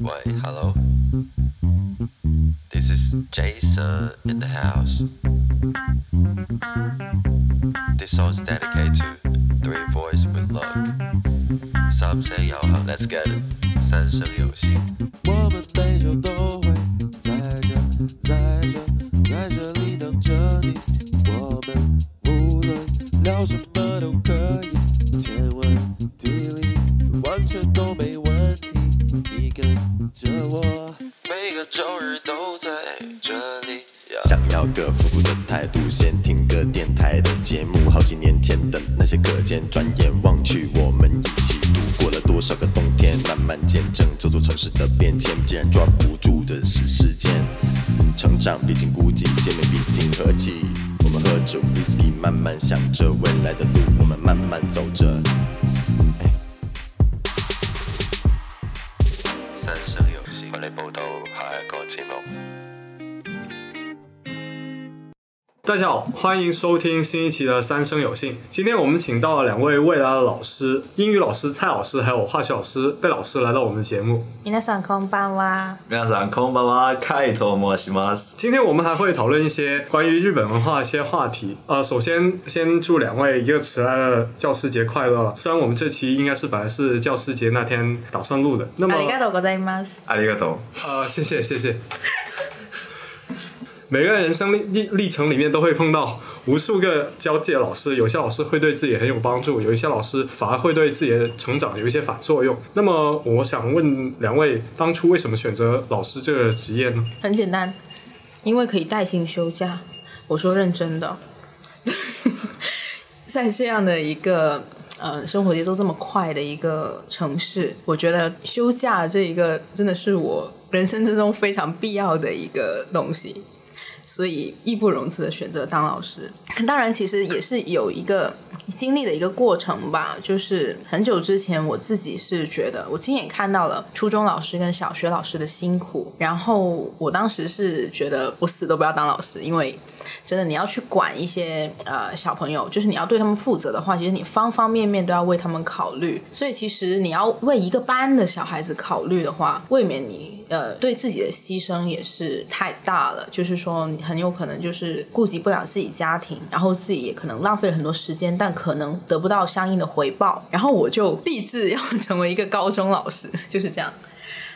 喂，Hello。This is Jason in the house. This song is dedicated to three boys with luck. Some say yo, let's get it. 三生有幸。我们每周都会在这，在这，在这里等着你。 节目。好几年前的那些课间，转眼望去，我们一起度过了多少个冬天，慢慢见证这座城市的变迁。既然抓不住的是时间，成长毕竟孤寂，见面必定和气。我们喝着 whisky，慢慢想着未来的路，我们慢慢走着。大家好，歡迎收聽新一期的《三生有幸》。今天我們請到了兩位未來的老師，英語老師蔡老師，還有化學老師貝老師來到我們節目。皆さんこんばんは。皆さんこんばんは、カイト申します。今天我們還會討論一些關於日本文化的一些話題。呃，首先先祝兩位一個遲來的教師節快樂。雖然我們這期應該是本來是教師節那天打算錄的，那麼ありがとうございます。ありがとう。呃，謝謝謝謝。 每个人生历历历程里面都会碰到无数个交际的老师，有些老师会对自己很有帮助，有一些老师反而会对自己的成长有一些反作用。那么我想问两位，当初为什么选择老师这个职业呢？很简单，因为可以带薪休假。我说认真的，在这样的一个呃生活节奏这么快的一个城市，我觉得休假这一个真的是我人生之中非常必要的一个东西。所以义不容辞的选择当老师，当然其实也是有一个经历的一个过程吧。就是很久之前，我自己是觉得我亲眼看到了初中老师跟小学老师的辛苦，然后我当时是觉得我死都不要当老师，因为真的你要去管一些呃小朋友，就是你要对他们负责的话，其实你方方面面都要为他们考虑。所以其实你要为一个班的小孩子考虑的话，未免你呃对自己的牺牲也是太大了。就是說。很有可能就是顾及不了自己家庭，然后自己也可能浪费了很多时间，但可能得不到相应的回报。然后我就立志要成为一个高中老师，就是这样。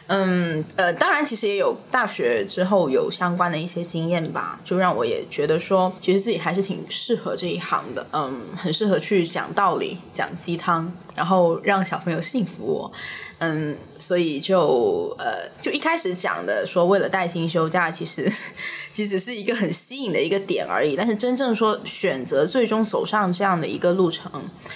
嗯，呃，当然其实也有大学之后有相关的一些经验吧，就让我也觉得说，其实自己还是挺适合这一行的。嗯，很适合去讲道理、讲鸡汤，然后让小朋友信服我。嗯，所以就呃，就一开始讲的说，为了带薪休假，其实 其实是一个很吸引的一个点而已。但是真正说选择最终走上这样的一个路程，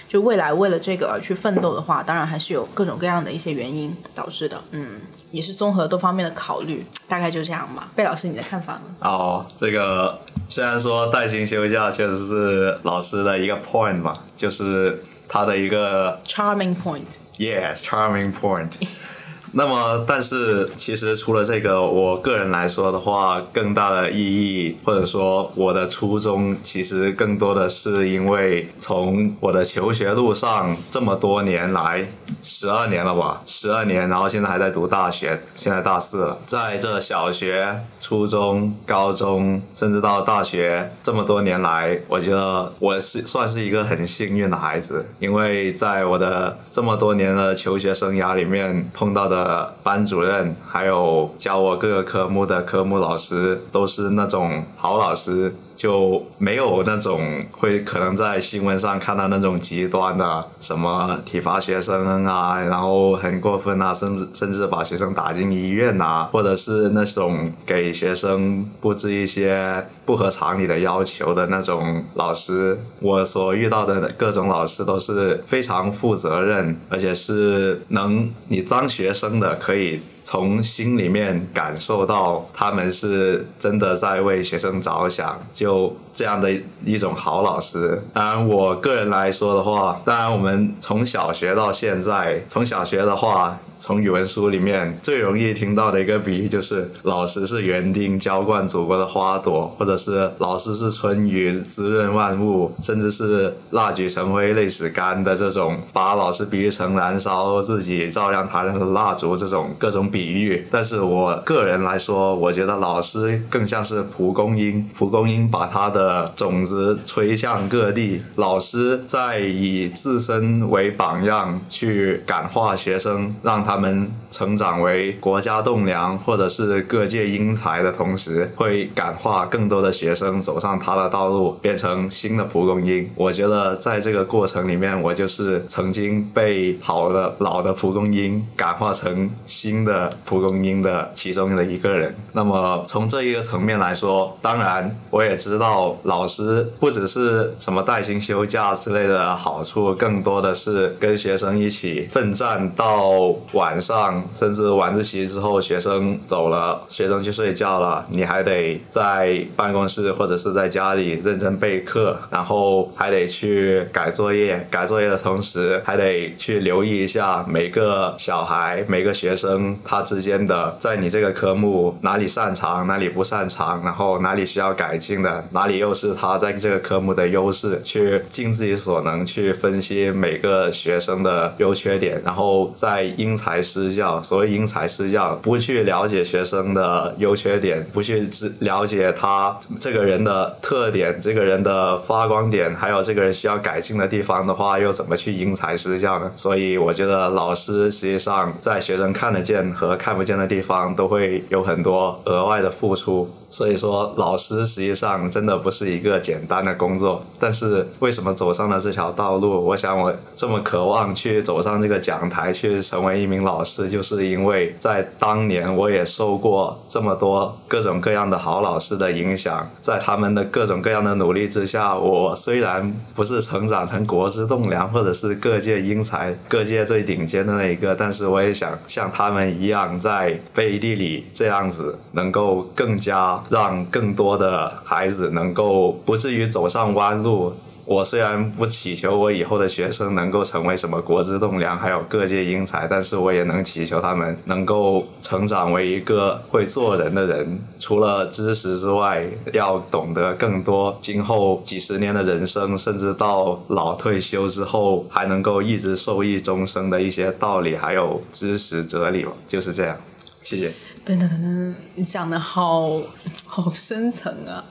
就未来为了这个而去奋斗的话，当然还是有各种各样的一些原因导致的。嗯，也是综合多方面的考虑，大概就这样吧。贝老师，你的看法呢？哦，这个虽然说带薪休假确实是老师的一个 point 嘛，就是他的一个 charming point。Yes, charming point. 那么，但是其实除了这个，我个人来说的话，更大的意义，或者说我的初衷，其实更多的是因为从我的求学路上这么多年来，十二年了吧，十二年，然后现在还在读大学，现在大四了，在这小学、初中、高中，甚至到大学这么多年来，我觉得我是算是一个很幸运的孩子，因为在我的这么多年的求学生涯里面碰到的。呃班主任还有教我各个科目的科目老师都是那种好老师，就没有那种会可能在新闻上看到那种极端的什么体罚学生啊，然后很过分啊，甚至甚至把学生打进医院啊，或者是那种给学生布置一些不合常理的要求的那种老师。我所遇到的各种老师都是非常负责任，而且是能你当学生。的可以从心里面感受到他们是真的在为学生着想，就有这样的一种好老师。当然，我个人来说的话，当然我们从小学到现在，从小学的话，从语文书里面最容易听到的一个比喻就是老师是园丁，浇灌祖国的花朵，或者是老师是春雨，滋润万物，甚至是蜡炬成灰泪始干的这种，把老师比喻成燃烧自己照亮他人的蜡烛这种各种比喻。但是我个人来说，我觉得老师更像是蒲公英，蒲公英把它的种子吹向各地，老师在以自身为榜样去感化学生，让他他们成长为国家栋梁或者是各界英才的同时，会感化更多的学生走上他的道路，变成新的蒲公英。我觉得在这个过程里面，我就是曾经被好的老的蒲公英感化成新的蒲公英的其中的一个人。那么从这一个层面来说，当然我也知道老师不只是什么带薪休假之类的好处，更多的是跟学生一起奋战到晚上，甚至晚自习之后，学生走了，学生去睡觉了，你还得在办公室或者是在家里认真备课，然后还得去改作业，改作业的同时还得去留意一下每个小孩、每个学生他之间的在你这个科目哪里擅长，哪里不擅长，然后哪里需要改进的，哪里又是他在这个科目的优势，去尽自己所能去分析每个学生的优缺点，然后再因材才施教。所谓因材施教，不去了解学生的优缺点，不去知了解他这个人的特点，这个人的发光点，还有这个人需要改进的地方的话，又怎么去因材施教呢？所以我觉得老师实际上在学生看得见和看不见的地方，都会有很多额外的付出。所以说，老师实际上真的不是一个简单的工作。但是为什么走上了这条道路？我想我这么渴望去走上这个讲台，去成为一名老师，就是因为在当年我也受过这么多各种各样的好老师的影响，在他们的各种各样的努力之下，我虽然不是成长成国之栋梁，或者是各界英才、各界最顶尖的那一个，但是我也想像他们一样，在背地里这样子，能够更加。让更多的孩子能够不至于走上弯路。我虽然不祈求我以后的学生能够成为什么国之栋梁，还有各界英才，但是我也能祈求他们能够成长为一个会做人的人。除了知识之外，要懂得更多，今后几十年的人生，甚至到老退休之后，还能够一直受益终生的一些道理，还有知识哲理吧。就是这样，谢谢。等等等等，你讲的好好深层啊！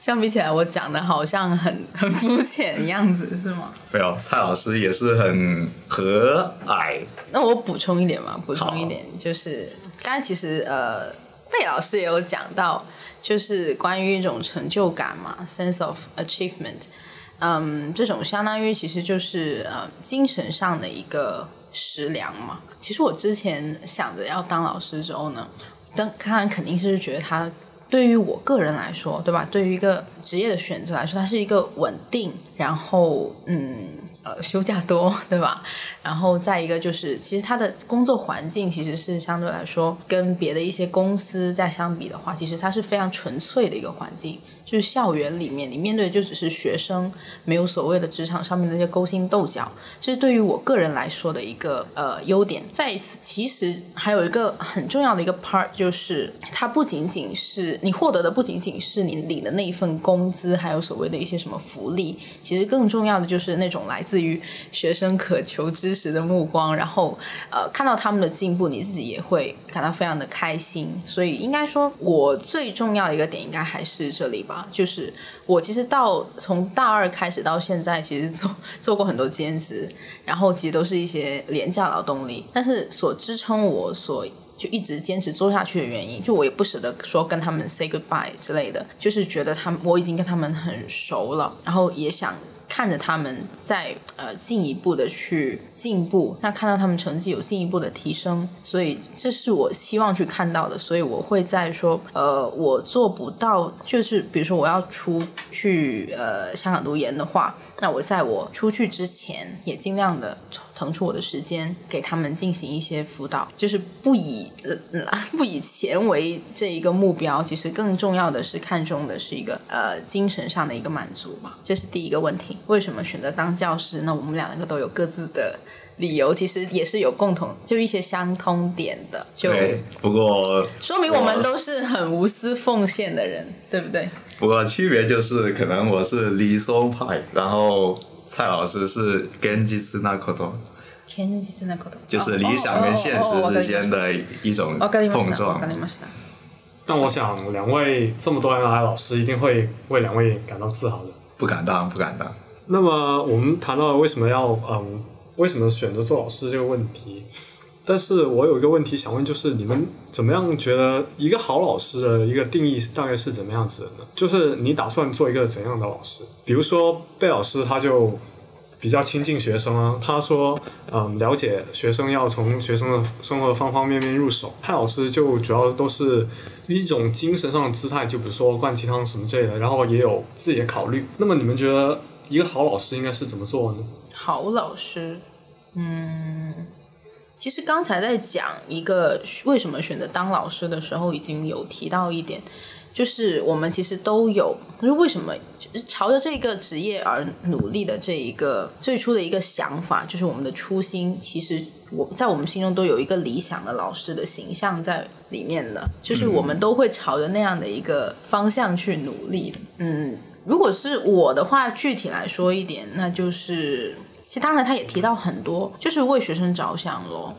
相比起来，我讲的好像很很肤浅的样子，是吗？没有，蔡老师也是很和蔼。那我补充一点嘛，补充一点，就是刚才其实呃，贝老师也有讲到，就是关于一种成就感嘛，sense of achievement。嗯，这种相当于其实就是呃精神上的一个食粮嘛。其实我之前想着要当老师之后呢，当看肯定是觉得他对于我个人来说，对吧？对于一个职业的选择来说，它是一个稳定，然后嗯呃休假多，对吧？然后再一个就是，其实他的工作环境其实是相对来说跟别的一些公司在相比的话，其实它是非常纯粹的一个环境。就是校园里面，你面对的就只是学生，没有所谓的职场上面那些勾心斗角。这是对于我个人来说的一个呃优点。再一次，其实还有一个很重要的一个 part，就是它不仅仅是你获得的，不仅仅是你领的那一份工资，还有所谓的一些什么福利。其实更重要的就是那种来自于学生渴求知识的目光，然后呃看到他们的进步，你自己也会感到非常的开心。所以应该说，我最重要的一个点应该还是这里吧。就是我其实到从大二开始到现在，其实做做过很多兼职，然后其实都是一些廉价劳动力。但是所支撑我所就一直坚持做下去的原因，就我也不舍得说跟他们 say goodbye 之类的，就是觉得他们我已经跟他们很熟了，然后也想。看着他们在呃进一步的去进步，那看到他们成绩有进一步的提升，所以这是我希望去看到的。所以我会在说，呃，我做不到，就是比如说我要出去呃香港读研的话，那我在我出去之前也尽量的。腾出我的时间给他们进行一些辅导，就是不以 不以钱为这一个目标，其实更重要的是看重的是一个呃精神上的一个满足嘛，这是第一个问题。为什么选择当教师？那我们两个都有各自的理由，其实也是有共同就一些相通点的，就对，不过说明我们都是很无私奉献的人，对不对？不过区别就是，可能我是理想派，然后蔡老师是根基斯那口头，天気是那口头，就是理想跟现实之间的一种わかりました。わ碰撞か。りました。但我想两位这么多年来，老师一定会为两位感到自豪的。不敢当，不敢当。那么我们谈到为什么要嗯 为什么选择做老师这个问题，但是我有一个问题想问，就是你们怎么样觉得一个好老师的一个定义大概是怎么样子的呢？就是你打算做一个怎样的老师？比如说贝老师他就比较亲近学生啊，他说嗯了解学生要从学生的生活方方面面入手，派老师就主要都是。一种精神上的姿态，就比如说灌鸡汤什么之类的，然后也有自己的考虑。那么你们觉得一个好老师应该是怎么做呢？好老师，嗯，其实刚才在讲一个为什么选择当老师的时候，已经有提到一点，就是我们其实都有，就是为什么朝着这个职业而努力的这一个最初的一个想法，就是我们的初心，其实我在我们心中都有一个理想的老师的形象在里面的，就是我们都会朝着那样的一个方向去努力的，嗯。如果是我的话，具体来说一点，那就是，其实刚才他也提到很多，就是为学生着想咯，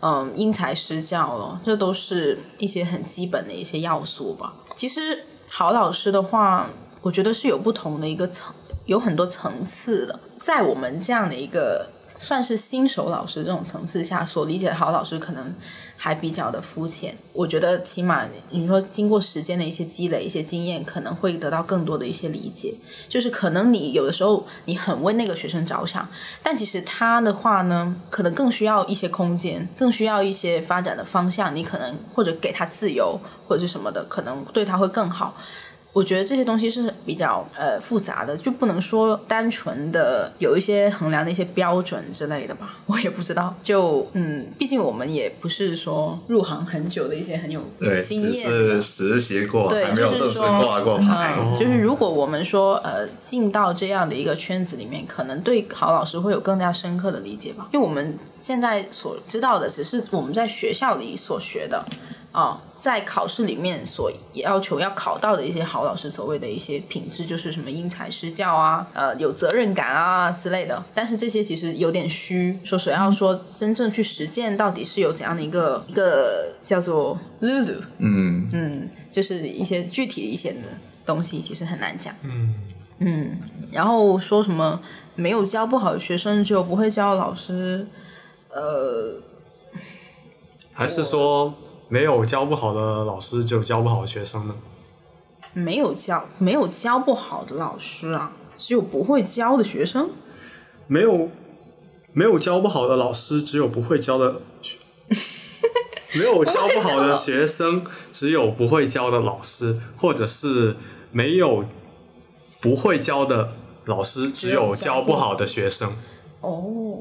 嗯，因材施教咯，这都是一些很基本的一些要素吧。其实好老师的话，我觉得是有不同的一个层，有很多层次的，在我们这样的一个算是新手老师这种层次下所理解的好老师，可能还比较的肤浅。我觉得起码你说经过时间的一些积累、一些经验，可能会得到更多的一些理解。就是可能你有的时候你很为那个学生着想，但其实他的话呢，可能更需要一些空间，更需要一些发展的方向。你可能或者给他自由或者是什么的，可能对他会更好。我觉得这些东西是比较呃复杂的，就不能说单纯的有一些衡量的一些标准之类的吧。我也不知道，就嗯，毕竟我们也不是说入行很久的一些很有经验的是实习过，对，还没有正式挂过牌。嗯，就是如果我们说呃进到这样的一个圈子里面，可能对郝老师会有更加深刻的理解吧。因为我们现在所知道的只是我们在学校里所学的。啊、在考试里面所要求要考到的一些好老师所谓的一些品质，就是什么因材施教啊，呃，有责任感啊之类的。但是这些其实有点虚，说实要说真正去实践到底是有怎样的一个一个叫做 lulu，嗯，嗯，就是一些具体的一些的东西，其实很难讲。嗯嗯，然后说什么没有教不好的学生就不会教老师，呃，还是说没有教不好的老师就教不好的学生呢？没有教没有教不好的老师啊，只有不会教的学生。没有没有教不好的老师，只有不会教的学。没有教不好的学生，只有不会教的老师，或者是没有不会教的老师，只有教不好的学生。哦，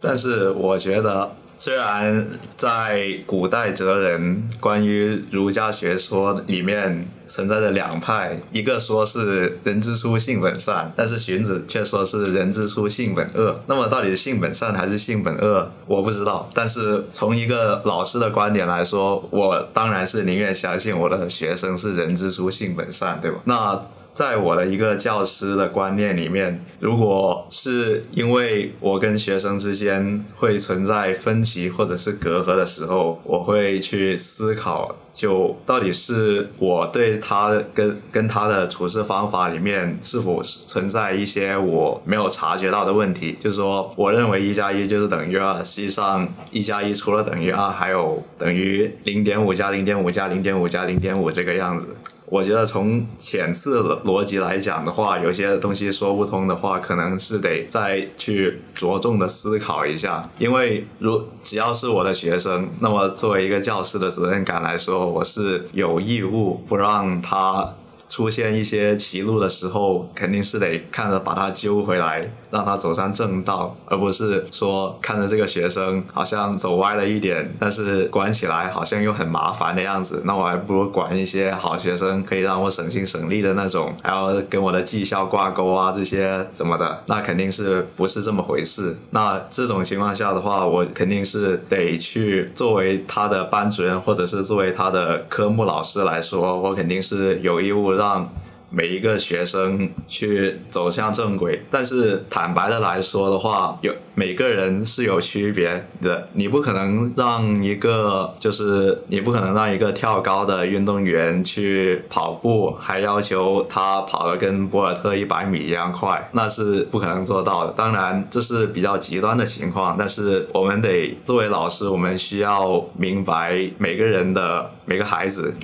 但是我觉得，虽然在古代哲人关于儒家学说里面存在着两派，一个说是人之初性本善，但是荀子却说是人之初性本恶。那么到底是性本善还是性本恶，我不知道。但是从一个老师的观点来说，我当然是宁愿相信我的学生是人之初性本善，对吧？那在我的一个教师的观念里面，如果是因为我跟学生之间会存在分歧或者是隔阂的时候，我会去思考，就到底是我对他跟跟他的处事方法里面是否存在一些我没有察觉到的问题。就是说，我认为一加一就是等于二，实际上一加一除了等于二，还有等于零点五加零点五加零点五加零点五这个样子。我觉得从浅次逻辑来讲的话，有些东西说不通的话，可能是得再去着重的思考一下。因为如只要是我的学生，那么作为一个教师的责任感来说，我是有义务不让他出现一些歧路的时候，肯定是得看着把他揪回来，让他走上正道，而不是说看着这个学生好像走歪了一点，但是管起来好像又很麻烦的样子。那我还不如管一些好学生，可以让我省心省力的那种，还要跟我的绩效挂钩啊，这些怎么的？那肯定是不是这么回事？那这种情况下的话，我肯定是得去作为他的班主任，或者是作为他的科目老师来说，我肯定是有义务让。让每一个学生去走向正轨，但是坦白的来说的话，有每个人是有区别的。你不可能让一个就是你不可能让一个跳高的运动员去跑步，还要求他跑得跟博尔特一百米一样快，那是不可能做到的。当然这是比较极端的情况，但是我们得作为老师，我们需要明白每个人的每个孩子。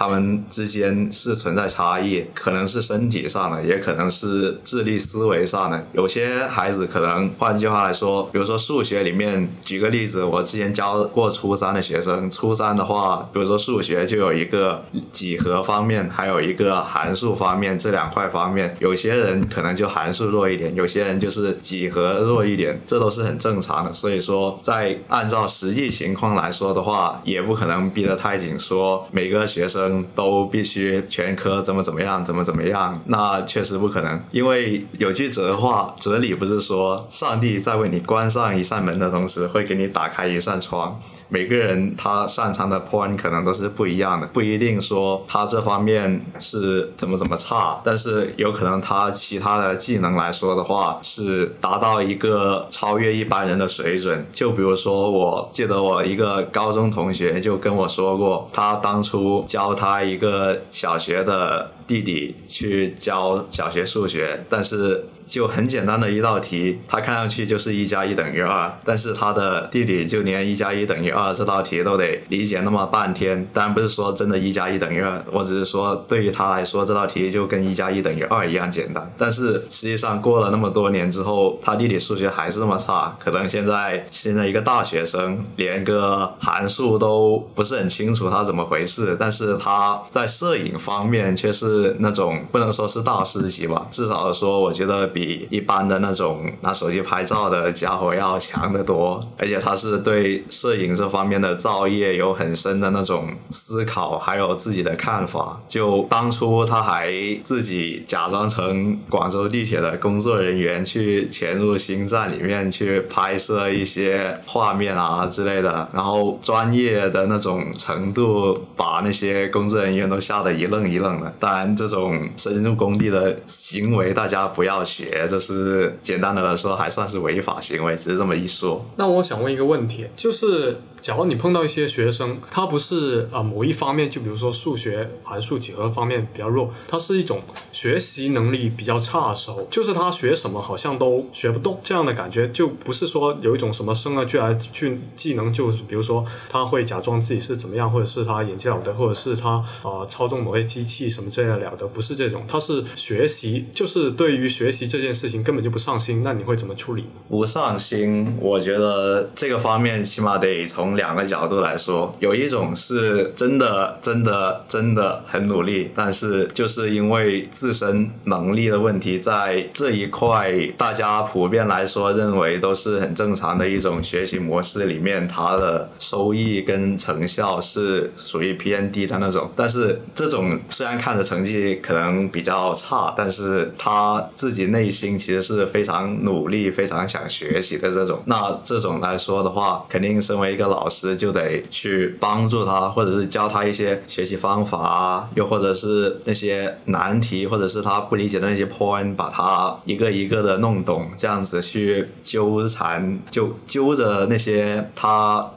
他们之间是存在差异，可能是身体上的，也可能是智力思维上的。有些孩子可能，换句话来说，比如说数学里面，举个例子，我之前教过初三的学生，初三的话，比如说数学就有一个几何方面，还有一个函数方面这两块方面。有些人可能就函数弱一点，有些人就是几何弱一点，这都是很正常的。所以说，在按照实际情况来说的话，也不可能逼得太紧，说每个学生。都必须全科怎么怎么样，怎么怎么样，那确实不可能。因为有句哲话，哲理不是说上帝在为你关上一扇门的同时，会给你打开一扇窗。每个人他擅长的 point 可能都是不一样的，不一定说他这方面是怎么怎么差，但是有可能他其他的技能来说的话，是达到一个超越一般人的水准。就比如说，我记得我一个高中同学就跟我说过，他当初教。他一个小学的弟弟去教小学数学，但是。就很简单的一道题，他看上去就是一加一等于二，但是他的弟弟就连一加一等于二这道题都得理解那么半天。当然不是说真的一加一等于二，我只是说对于他来说这道题就跟一加一等于二一样简单。但是实际上过了那么多年之后，他弟弟数学还是那么差，可能现在现在一个大学生连个函数都不是很清楚他怎么回事，但是他在摄影方面却是那种不能说是大师级吧，至少说我觉得比。一般的那种拿手机拍照的家伙要强得多，而且他是对摄影这方面的造诣有很深的那种思考，还有自己的看法。就当初他还自己假装成广州地铁的工作人员去潜入新站里面去拍摄一些画面啊之类的，然后专业的那种程度把那些工作人员都吓得一愣一愣的。当然，这种深入工地的行为大家不要学。这是简单的来说，还算是违法行为，只是这么一说。那我想问一个问题，就是。假如你碰到一些学生，他不是啊某一方面，就比如说数学、函数、几何方面比较弱，他是一种学习能力比较差的时候，就是他学什么好像都学不动这样的感觉，就不是说有一种什么生而俱来去技能，就是比如说他会假装自己是怎么样，或者是他演技了得，或者是他啊操纵某些机器什么之类的了得，不是这种，他是学习，就是对于学习这件事情根本就不上心，那你会怎么处理？不上心，我觉得这个方面起码得从。从两个角度来说，有一种是真的、真的、真的很努力，但是就是因为自身能力的问题，在这一块大家普遍来说认为都是很正常的一种学习模式里面，它的收益跟成效是属于偏低的那种。但是这种虽然看着成绩可能比较差，但是他自己内心其实是非常努力、非常想学习的这种。那这种来说的话，肯定身为一个老。老师就得去帮助他，或者是教他一些学习方法啊，又或者是那些难题，或者是他不理解的那些 point，把他一个一个的弄懂，这样子去纠缠，就揪着那些他。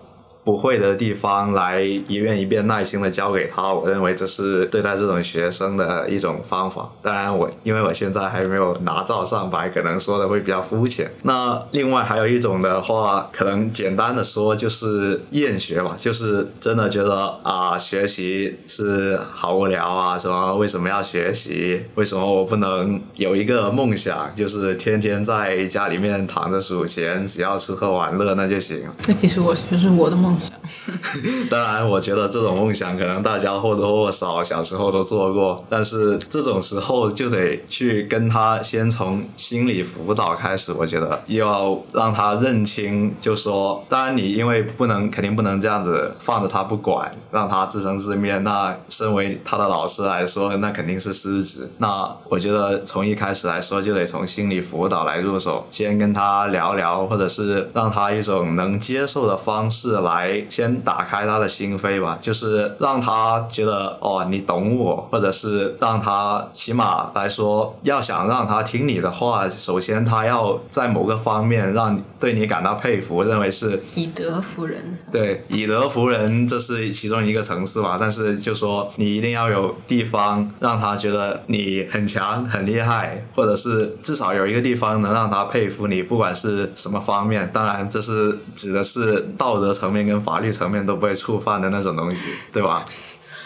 不会的地方来一遍一遍耐心的教给他，我认为这是对待这种学生的一种方法。当然，我因为我现在还没有拿照上白，可能说的会比较肤浅。那另外还有一种的话，可能简单的说就是厌学吧，就是真的觉得啊，学习是好无聊啊，什么为什么要学习？为什么我不能有一个梦想，就是天天在家里面躺着数钱，只要吃喝玩乐那就行？那其实我就是我的梦。当然，我觉得这种梦想可能大家或多或少小时候都做过，但是这种时候就得去跟他先从心理辅导开始。我觉得要让他认清，就说，当然你因为不能，肯定不能这样子放着他不管，让他自生自灭。那身为他的老师来说，那肯定是失职。那我觉得从一开始来说，就得从心理辅导来入手，先跟他聊聊，或者是让他一种能接受的方式来先打开他的心扉吧，就是让他觉得哦，你懂我，或者是让他起码来说，要想让他听你的话，首先他要在某个方面让对你感到佩服，认为是以德服人，对，以德服人，这是其中一个层次吧。但是就说你一定要有地方让他觉得你很强、很厉害，或者是至少有一个地方能让他佩服你，不管是什么方面。当然，这是指的是道德层面跟法律层面都不会触犯的那种东西，对吧？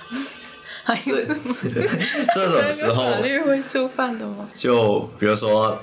还有这种时候法律会触犯的吗？就比如说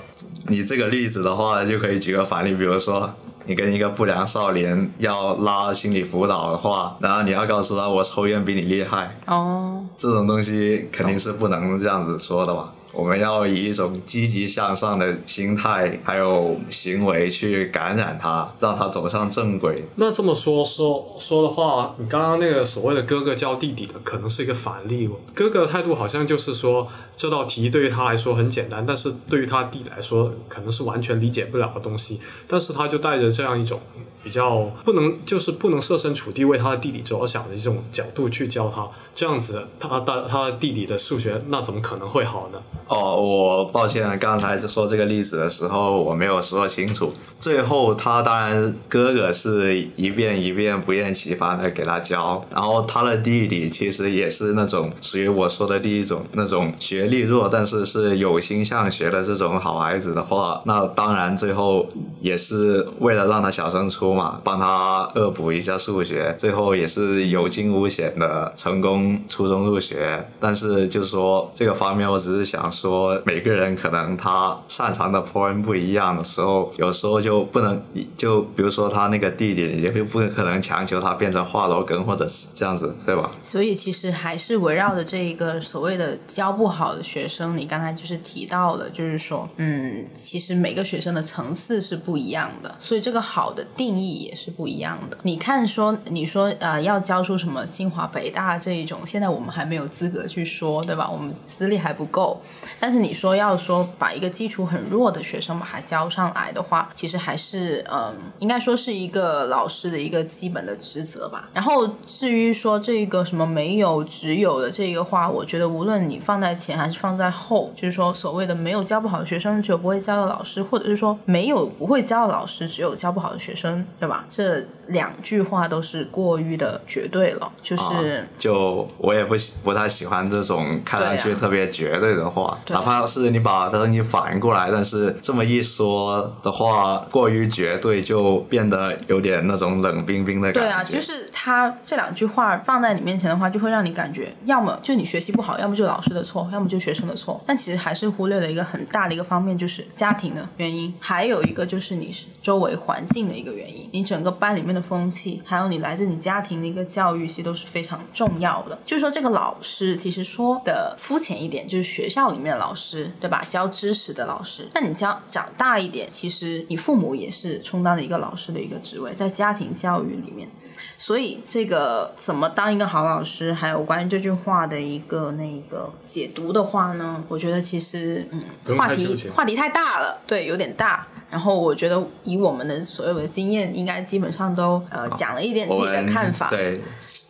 你这个例子的话，就可以举个反例，比如说你跟一个不良少年要拉心理辅导的话，然后你要告诉他我抽烟比你厉害，哦，这种东西肯定是不能这样子说的吧？我们要以一种积极向上的心态还有行为去感染他，让他走上正轨。那这么说说说的话，你刚刚那个所谓的哥哥教弟弟的，可能是一个反例哦。哥哥的态度好像就是说，这道题对于他来说很简单，但是对于他弟弟来说，可能是完全理解不了的东西。但是他就带着这样一种比较不能，就是不能设身处地为他的弟弟着想的一种角度去教他，这样子他的他的弟弟的数学那怎么可能会好呢？哦，我抱歉，刚才说这个例子的时候我没有说清楚。最后他当然哥哥是一遍一遍不厌其烦的给他教，然后他的弟弟其实也是那种属于我说的第一种那种学历弱，但是是有心向学的这种好孩子的话，那当然最后也是为了让他小升初嘛，帮他恶补一下数学，最后也是有惊无险的成功初中入学。但是就是说这个方面，我只是想。说每个人可能他擅长的 point 不一样的时候，有时候就不能就比如说他那个弟弟，也就不可能强求他变成华罗庚或者是这样子，对吧？所以其实还是围绕着这一个所谓的教不好的学生，你刚才就是提到的，就是说，嗯，其实每个学生的层次是不一样的，所以这个好的定义义也是不一样的。你看说，你说呃要教出什么清华北大这一种，现在我们还没有资格去说，对吧？我们资历还不够。但是你说要说把一个基础很弱的学生把他教上来的话，其实还是嗯，应该说是一个老师的一个基本的职责吧。然后至于说这个什么没有只有的这个话，我觉得无论你放在前还是放在后，就是说所谓的没有教不好的学生，只有不会教的老师，或者是说没有不会教的老师，只有教不好的学生，对吧？这两句话都是过于的绝对了，就是就我也不不太喜欢这种看上去特别绝对的话。对哪怕是你把东西反过来，但是这么一说的话，过于绝对就变得有点那种冷冰冰的感觉。对啊，就是他这两句话放在你面前的话，就会让你感觉，要么就你学习不好，要么就老师的错，要么就学生的错。但其实还是忽略了一个很大的一个方面，就是家庭的原因，还有一个就是你周围环境的一个原因，你整个班里面的风气，还有你来自你家庭的一个教育，其实都是非常重要的。就是说，这个老师其实说的肤浅一点，就是学校里面的老师，对吧？教知识的老师。那你教长大一点，其实你父母也是充当了一个老师的一个职位，在家庭教育里面。所以这个怎么当一个好老师，还有关于这句话的一个那个解读的话呢？我觉得其实嗯话题话题太大了，对，有点大。然后我觉得以我们的所有的经验，应该基本上都呃讲了一点自己的看法。对，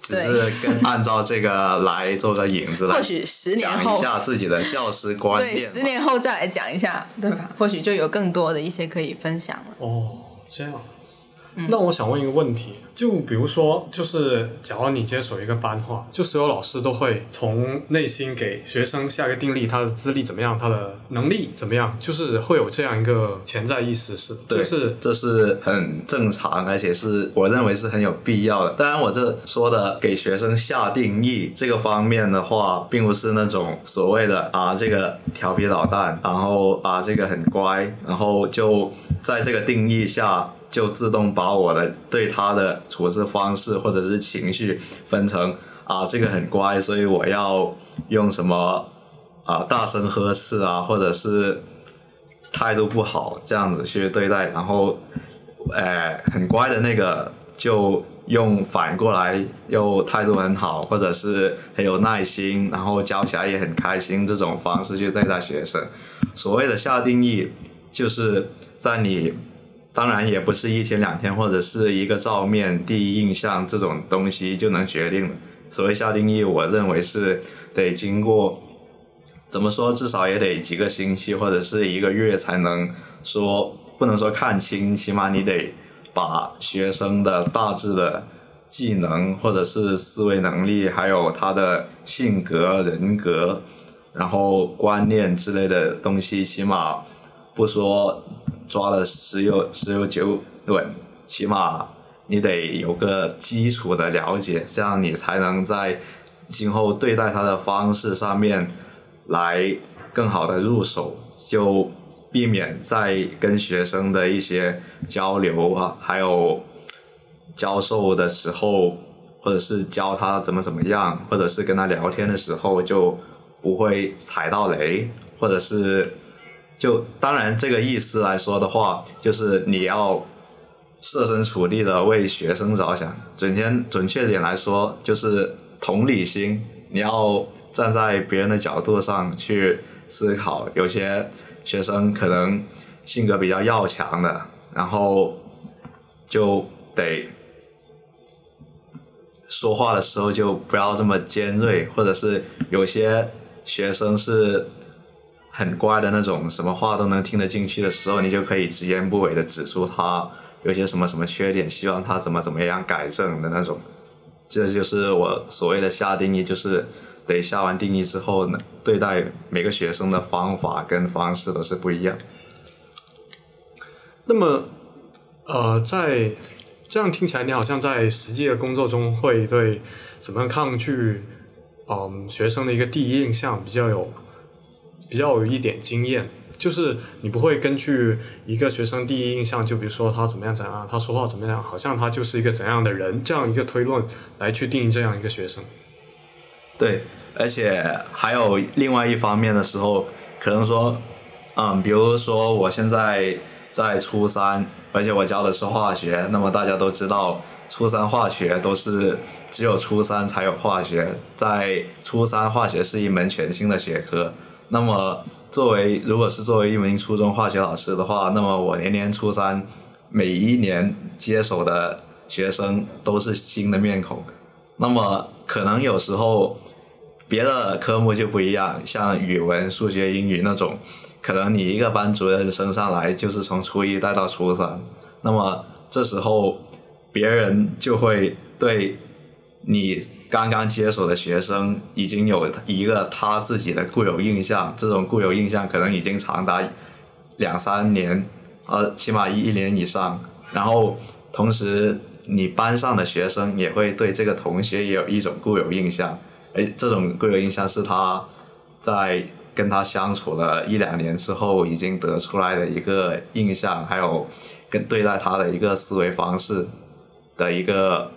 只是跟按照这个来做个引子来 或许十年后讲一，下自己的教师观对，十年后再来讲一下，对吧？或许就有更多的一些可以分享了。哦，这样。那我想问一个问题，就比如说，就是假如你接手一个班的话，就所有老师都会从内心给学生下个定力，他的资历怎么样，他的能力怎么样，就是会有这样一个潜在意识，是对，就是这是很正常，而且是我认为是很有必要的。当然，我这说的给学生下定义这个方面的话，并不是那种所谓的啊这个调皮捣蛋，然后啊这个很乖，然后就在这个定义下。就自动把我的对他的处事方式或者是情绪分成啊，这个很乖，所以我要用什么啊大声呵斥啊，或者是态度不好这样子去对待，然后，呃，很乖的那个就用反过来又态度很好，或者是很有耐心，然后教起来也很开心这种方式去对待学生。所谓的下定义，就是在你。当然也不是一天两天或者是一个照面第一印象这种东西就能决定的。所谓下定义，我认为是得经过怎么说，至少也得几个星期或者是一个月才能说，不能说看清，起码你得把学生的大致的技能或者是思维能力，还有他的性格、人格，然后观念之类的东西，起码不说。抓了十有十有九稳，起码你得有个基础的了解，这样你才能在今后对待他的方式上面来更好的入手，就避免在跟学生的一些交流啊，还有教授的时候，或者是教他怎么怎么样，或者是跟他聊天的时候，就不会踩到雷，或者是。就当然这个意思来说的话，就是你要设身处地的为学生着想。准确准确点来说，就是同理心。你要站在别人的角度上去思考。有些学生可能性格比较要强的，然后就得说话的时候就不要这么尖锐，或者是有些学生是。很乖的那种，什么话都能听得进去的时候，你就可以直言不讳的指出他有些什么什么缺点，希望他怎么怎么样改正的那种。这就是我所谓的下定义，就是得下完定义之后呢，对待每个学生的方法跟方式都是不一样。那么，呃，在这样听起来，你好像在实际的工作中会对怎么样抗拒，嗯，学生的一个第一印象比较有。比较有一点经验，就是你不会根据一个学生第一印象，就比如说他怎么样怎样，他说话怎么样，好像他就是一个怎样的人，这样一个推论来去定义这样一个学生。对，而且还有另外一方面的时候，可能说，嗯，比如说我现在在初三，而且我教的是化学，那么大家都知道，初三化学都是只有初三才有化学，在初三化学是一门全新的学科。那么，作为如果是作为一名初中化学老师的话，那么我年年初三，每一年接手的学生都是新的面孔。那么可能有时候别的科目就不一样，像语文、数学、英语那种，可能你一个班主任升上来就是从初一带到初三，那么这时候别人就会对。你刚刚接手的学生已经有一个他自己的固有印象，这种固有印象可能已经长达两三年，呃，起码一年以上。然后同时，你班上的学生也会对这个同学也有一种固有印象，而，这种固有印象是他在跟他相处了一两年之后已经得出来的一个印象，还有跟对待他的一个思维方式的一个。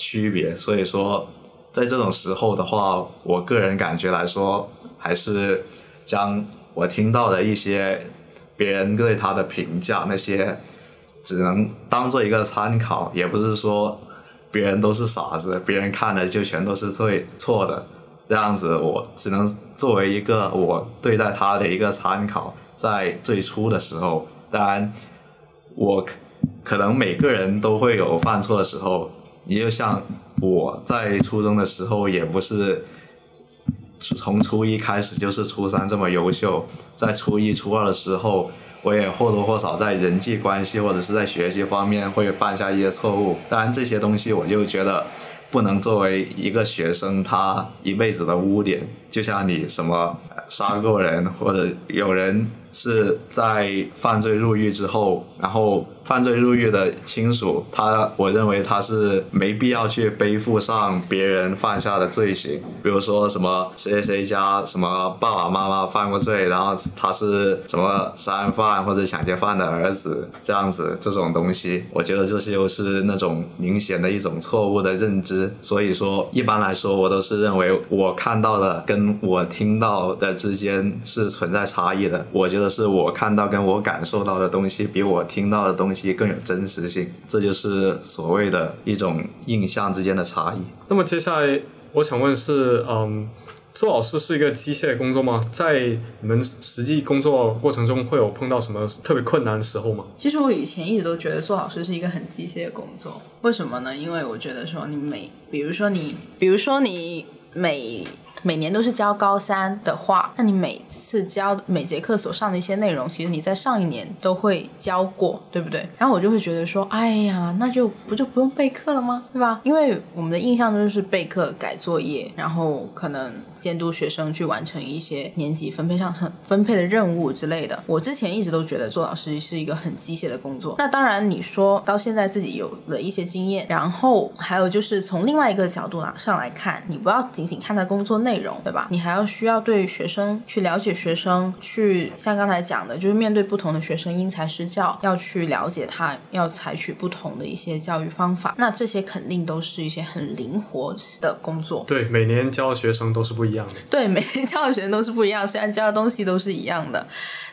区别，所以说，在这种时候的话，我个人感觉来说，还是将我听到的一些别人对他的评价，那些只能当做一个参考，也不是说别人都是傻子，别人看的就全都是对错的，这样子，我只能作为一个我对待他的一个参考，在最初的时候，当然，我可能每个人都会有犯错的时候。你就像我在初中的时候，也不是从初一开始就是初三这么优秀。在初一、初二的时候，我也或多或少在人际关系或者是在学习方面会犯下一些错误。当然，这些东西我就觉得不能作为一个学生他一辈子的污点。就像你什么杀过人，或者有人是在犯罪入狱之后，然后犯罪入狱的亲属，他我认为他是没必要去背负上别人犯下的罪行，比如说什么谁谁家什么爸爸妈妈犯过罪，然后他是什么杀人犯或者抢劫犯的儿子这样子这种东西，我觉得这些又是那种明显的一种错误的认知。所以说，一般来说，我都是认为我看到的跟我听到的之间是存在差异的。我觉得是我看到跟我感受到的东西比我听到的东西更有真实性，这就是所谓的一种印象之间的差异。那么接下来我想问是，嗯，做老师是一个机械工作吗？在你们实际工作过程中会有碰到什么特别困难的时候吗？其实我以前一直都觉得做老师是一个很机械的工作，为什么呢？因为我觉得说你每，比如说你，比如说你每每年都是教高三的话，那你每次教每节课所上的一些内容，其实你在上一年都会教过，对不对？然后我就会觉得说，哎呀，那就不就不用备课了吗？对吧？因为我们的印象中就是备课、改作业，然后可能监督学生去完成一些年级分配上很分配的任务之类的。我之前一直都觉得做老师是一个很机械的工作。那当然，你说到现在自己有了一些经验，然后还有就是从另外一个角度上来看，你不要仅仅看他工作内容，对吧？你还要需要对学生去了解学生，去像刚才讲的，就是面对不同的学生因材施教，要去了解他，要采取不同的一些教育方法。那这些肯定都是一些很灵活的工作。对，每年教的学生都是不一样的。对，每年教的学生都是不一样，虽然教的东西都是一样的，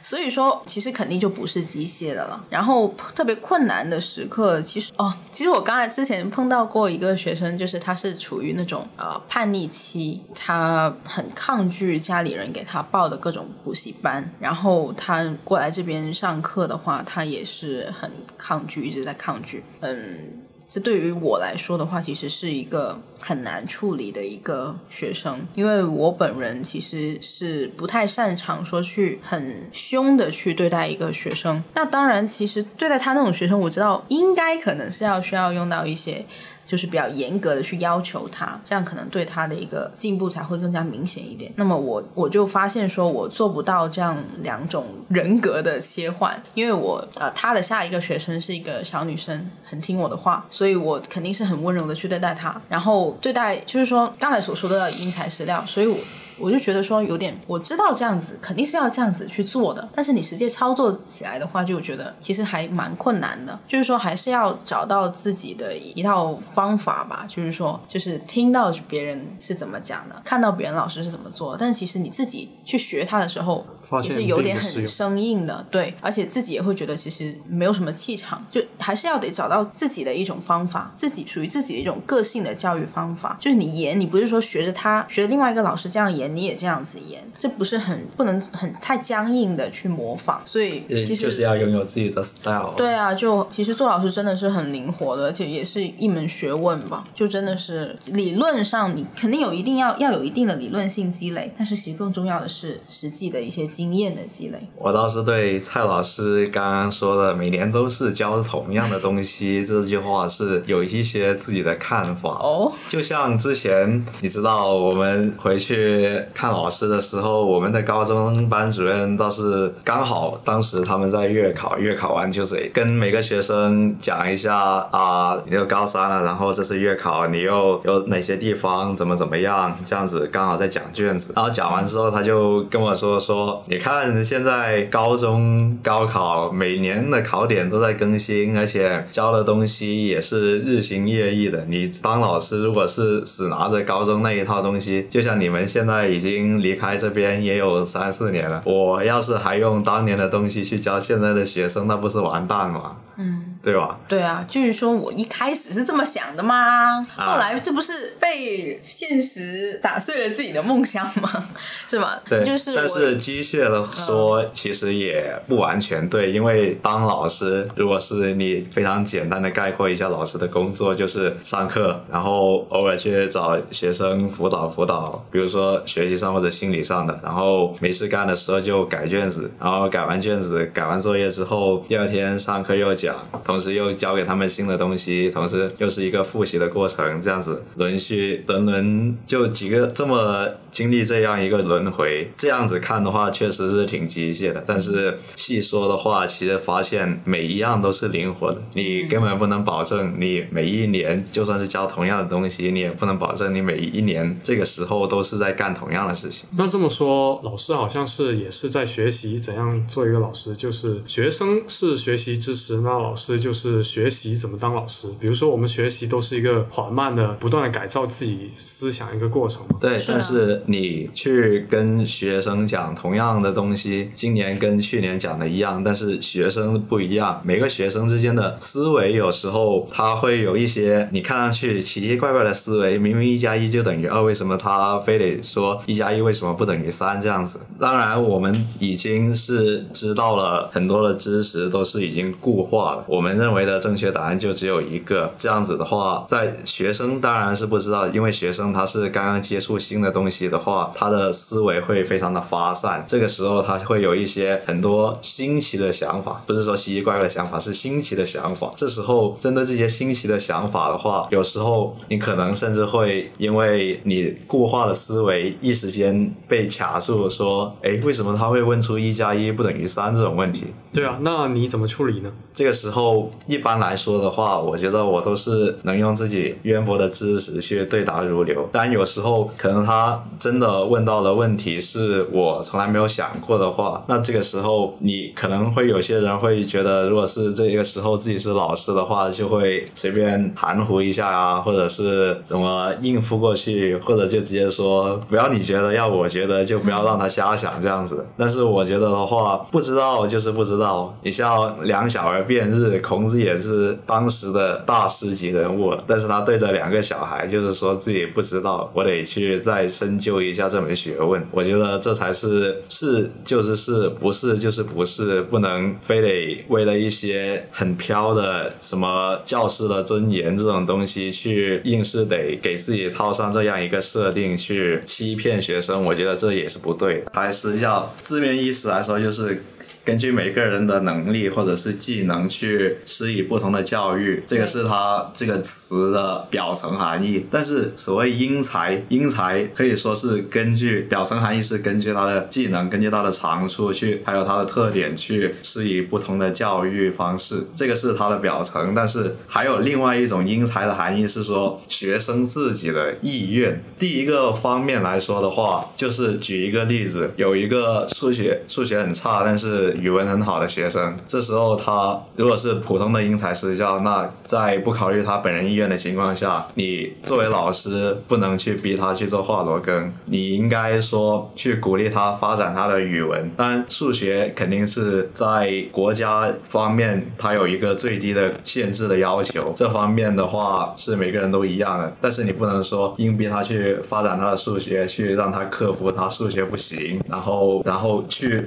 所以说其实肯定就不是机械的了。然后特别困难的时刻，其实哦，其实我刚才之前碰到过一个学生，就是他是处于那种呃叛逆期，他很抗拒家里人给他报的各种补习班，然后他过来这边上课的话，他也是很抗拒，一直在抗拒，嗯。这对于我来说的话，其实是一个很难处理的一个学生，因为我本人其实是不太擅长说去很凶的去对待一个学生。那当然，其实对待他那种学生，我知道应该可能是要需要用到一些。就是比较严格的去要求他，这样可能对他的一个进步才会更加明显一点。那么我我就发现说，我做不到这样两种人格的切换，因为我呃他的下一个学生是一个小女生，很听我的话，所以我肯定是很温柔的去对待她，然后对待就是说刚才所说的因材施料，所以我。我就觉得说有点，我知道这样子肯定是要这样子去做的，但是你实际操作起来的话，就觉得其实还蛮困难的。就是说，还是要找到自己的一套方法吧。就是说，就是听到别人是怎么讲的，看到别人老师是怎么做，但是其实你自己去学他的时候，也是有点很生硬的。对，而且自己也会觉得其实没有什么气场，就还是要得找到自己的一种方法，自己属于自己的一种个性的教育方法。就是你演，你不是说学着他，学着另外一个老师这样演。你也这样子演，这不是很不能很太僵硬的去模仿，所以其实就是要拥有自己的 style。对啊，就其实做老师真的是很灵活的，而且也是一门学问吧。就真的是理论上你肯定有一定要要有一定的理论性积累，但是其实更重要的是实际的一些经验的积累。我倒是对蔡老师刚刚说的每年都是教同样的东西 这句话是有一些自己的看法哦。就像之前你知道我们回去。看老师的时候，我们的高中班主任倒是刚好当时他们在月考，月考完就得跟每个学生讲一下啊，你又高三了，然后这次月考你又有哪些地方怎么怎么样，这样子刚好在讲卷子。然后讲完之后，他就跟我说说，你看现在高中高考每年的考点都在更新，而且教的东西也是日新月异的。你当老师如果是死拿着高中那一套东西，就像你们现在。已经离开这边也有三四年了。我要是还用当年的东西去教现在的学生，那不是完蛋吗？嗯，对吧？对啊，就是说我一开始是这么想的吗？后来这不是被现实打碎了自己的梦想吗？是吧？对，就是但是机械的说，其实也不完全对，因为当老师，如果是你非常简单的概括一下老师的工作，就是上课，然后偶尔去找学生辅导辅导，比如说学习上或者心理上的，然后没事干的时候就改卷子，然后改完卷子、改完作业之后，第二天上课又讲。同时又教给他们新的东西，同时又是一个复习的过程，这样子轮续轮轮就几个这么经历这样一个轮回，这样子看的话确实是挺机械的，但是细说的话，其实发现每一样都是灵活的，你根本不能保证你每一年就算是教同样的东西，你也不能保证你每一年这个时候都是在干同样的事情。那这么说，老师好像是也是在学习怎样做一个老师，就是学生是学习知识，那老师就是学习怎么当老师。比如说，我们学习都是一个缓慢的、不断的改造自己思想一个过程嘛。对，但是你去跟学生讲同样的东西，今年跟去年讲的一样，但是学生不一样，每个学生之间的思维有时候他会有一些你看上去奇奇怪怪的思维，明明一加一就等于二，为什么他非得说一加一为什么不等于三这样子？当然，我们已经是知道了很多的知识都是已经固化了，我们认为的正确答案就只有一个。这样子的话，在学生当然是不知道，因为学生他是刚刚接触新的东西的话，他的思维会非常的发散。这个时候他会有一些很多新奇的想法，不是说奇奇怪怪的想法，是新奇的想法。这时候针对这些新奇的想法的话，有时候你可能甚至会因为你固化的思维，一时间被卡住，说，哎，为什么他会问出一加一不等于三这种问题？对啊，那你怎么处理呢？这个时候，一般来说的话，我觉得我都是能用自己渊博的知识去对答如流。但有时候可能他真的问到的问题是我从来没有想过的话，那这个时候你可能会有些人会觉得，如果是这个时候自己是老师的话，就会随便含糊一下啊，或者是怎么应付过去，或者就直接说不要你觉得，要我觉得，就不要让他瞎想这样子。但是我觉得的话，不知道就是不知道。你像两小儿辩日，孔子也是当时的大师级人物，但是他对着两个小孩，就是说自己不知道，我得去再深究一下这门学问。我觉得这才是是就是是，不是就是不是，不能非得为了一些很飘的什么教师的尊严这种东西去硬是得给自己套上这样一个设定去欺骗学生，我觉得这也是不对的。还是要字面意思来说，就是。根据每个人的能力或者是技能去施以不同的教育，这个是它这个词的表层含义。但是所谓因材，因材可以说是根据表层含义是根据他的技能，根据他的长处去，还有他的特点去施以不同的教育方式，这个是它的表层。但是还有另外一种因材的含义是说学生自己的意愿。第一个方面来说的话，就是举一个例子，有一个数学数学很差，但是语文很好的学生，这时候他如果是普通的因材施教，那在不考虑他本人意愿的情况下，你作为老师不能去逼他去做华罗庚，你应该说去鼓励他发展他的语文。当然，数学肯定是在国家方面，它有一个最低的限制的要求，这方面的话是每个人都一样的，但是你不能说硬逼他去发展他的数学，去让他克服他数学不行，然后然后去。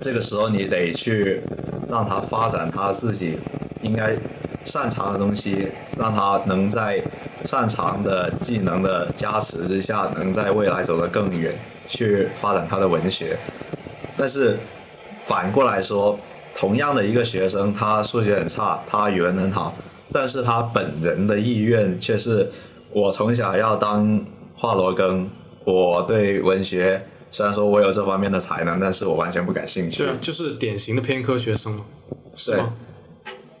这个时候你得去让他发展他自己应该擅长的东西，让他能在擅长的技能的加持之下，能在未来走得更远，去发展他的文学。但是反过来说，同样的一个学生，他数学很差，他语文很好，但是他本人的意愿却是我从小要当华罗庚，我对文学。虽然说我有这方面的才能，但是我完全不感兴趣。对啊，就是典型的偏科学生嘛，是对吗？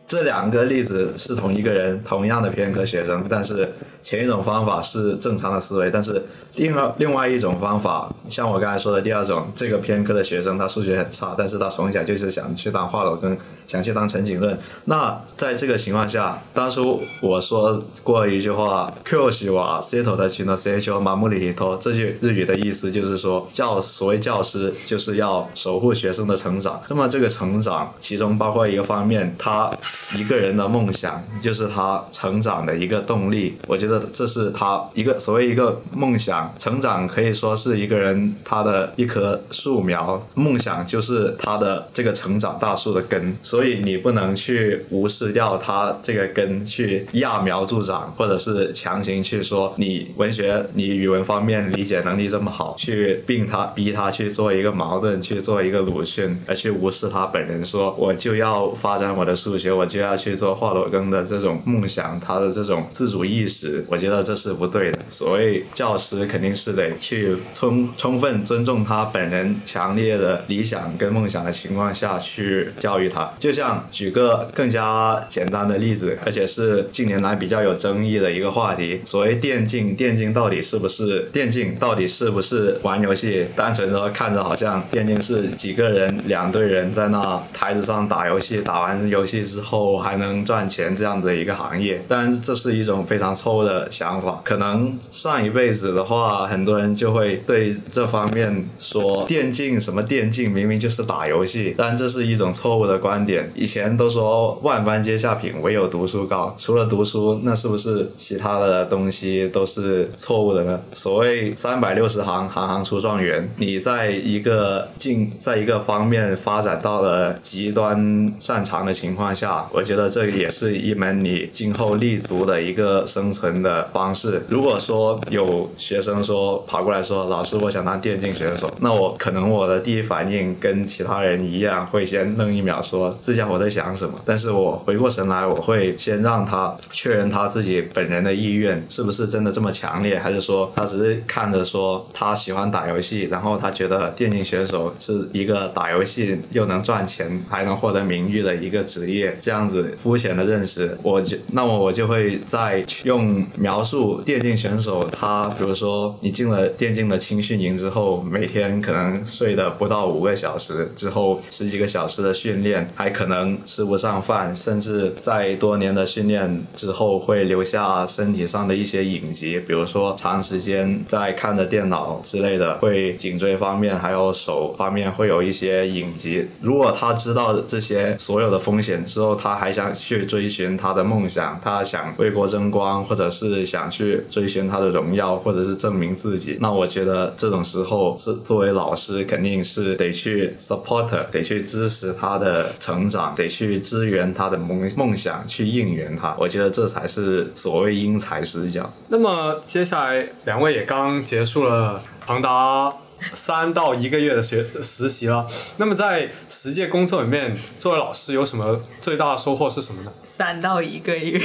这两个例子是同一个人，同样的偏科学生，但是前一种方法是正常的思维，但是另外另外一种方法，像我刚才说的第二种，这个偏科的学生他数学很差，但是他从小就是想去当华罗庚，想去当陈景润。那在这个情况下，当初我说过一句话 q 西瓦 seto 的群的 c h o 马木里头，这句日语的意思就是说教所谓教师就是要守护学生的成长。那么这个成长其中包括一个方面，他一个人的梦想就是他成长的一个动力。我觉得这是他一个所谓一个梦想成长，可以说是一个人他的一棵树苗，梦想就是他的这个成长大树的根。所以你不能去无视掉他这个根，去揠苗助长，或者是强行去说你文学、你语文方面理解能力这么好，去并他逼他去做一个矛盾，去做一个鲁迅，而去无视他本人说我就要发展我的数学，我就要去做华罗庚的这种梦想，他的这种自主意识，我觉得这是不对的。所谓教师肯定是得去充充分尊重他本人强烈的理想跟梦想的情况下去教育他。就像举个更加简单的例子，而且是近年来比较有争议的一个话题，所谓电竞，电竞到底是不是电竞？到底是不是玩游戏？单纯说看着好像电竞是几个人、两队人在那台子上打游戏，打完游戏之后还能赚钱这样的一个行业，但这是一种非常错误的的想法。可能上一辈子的话，很多人就会对这方面说电竞什么电竞，明明就是打游戏，但这是一种错误的观点。以前都说万般皆下品，唯有读书高，除了读书，那是不是其他的东西都是错误的呢？所谓三百六十行，行行出状元。你在一个进，在一个方面发展到了极端擅长的情况下，我觉得这也是一门你今后立足的一个生存的方式。如果说有学生说跑过来说，老师，我想当电竞选手，那我可能我的第一反应跟其他人一样，会先愣一秒，说这家伙在想什么。但是我回过神来，我会先让他确认他自己本人的意愿是不是真的这么强烈，还是说他只是看着说他喜欢打游戏，然后他觉得电竞选手是一个打游戏又能赚钱还能获得名誉的一个职业，这样子肤浅的认识，我就那么我就会在用描述电竞选手他，比如说你进了电竞的青训营之后，每天可能睡的不到五个小时，之后十几个小时的训练，还可能吃不上饭，甚至在多年的训练之后会留下身体上的一些隐疾，比如说长时间在看着电脑之类的，会颈椎方面还有手方面会有一些隐疾。如果他知道这些所有的风险之后，他还想去追寻他的梦想，他想为国争光，或者是想去追寻他的荣耀，或者是证明自己，那我觉得这种时候是作为老师肯定是得去 support，得去支持他的成长，得去支援他的梦梦想，去应援他。我觉得这才是所谓因材施教。那么接下来两位也刚结束了长达三到一个月的学实习了。那么在实践工作里面，作为老师有什么最大的收获是什么呢？三到一个月，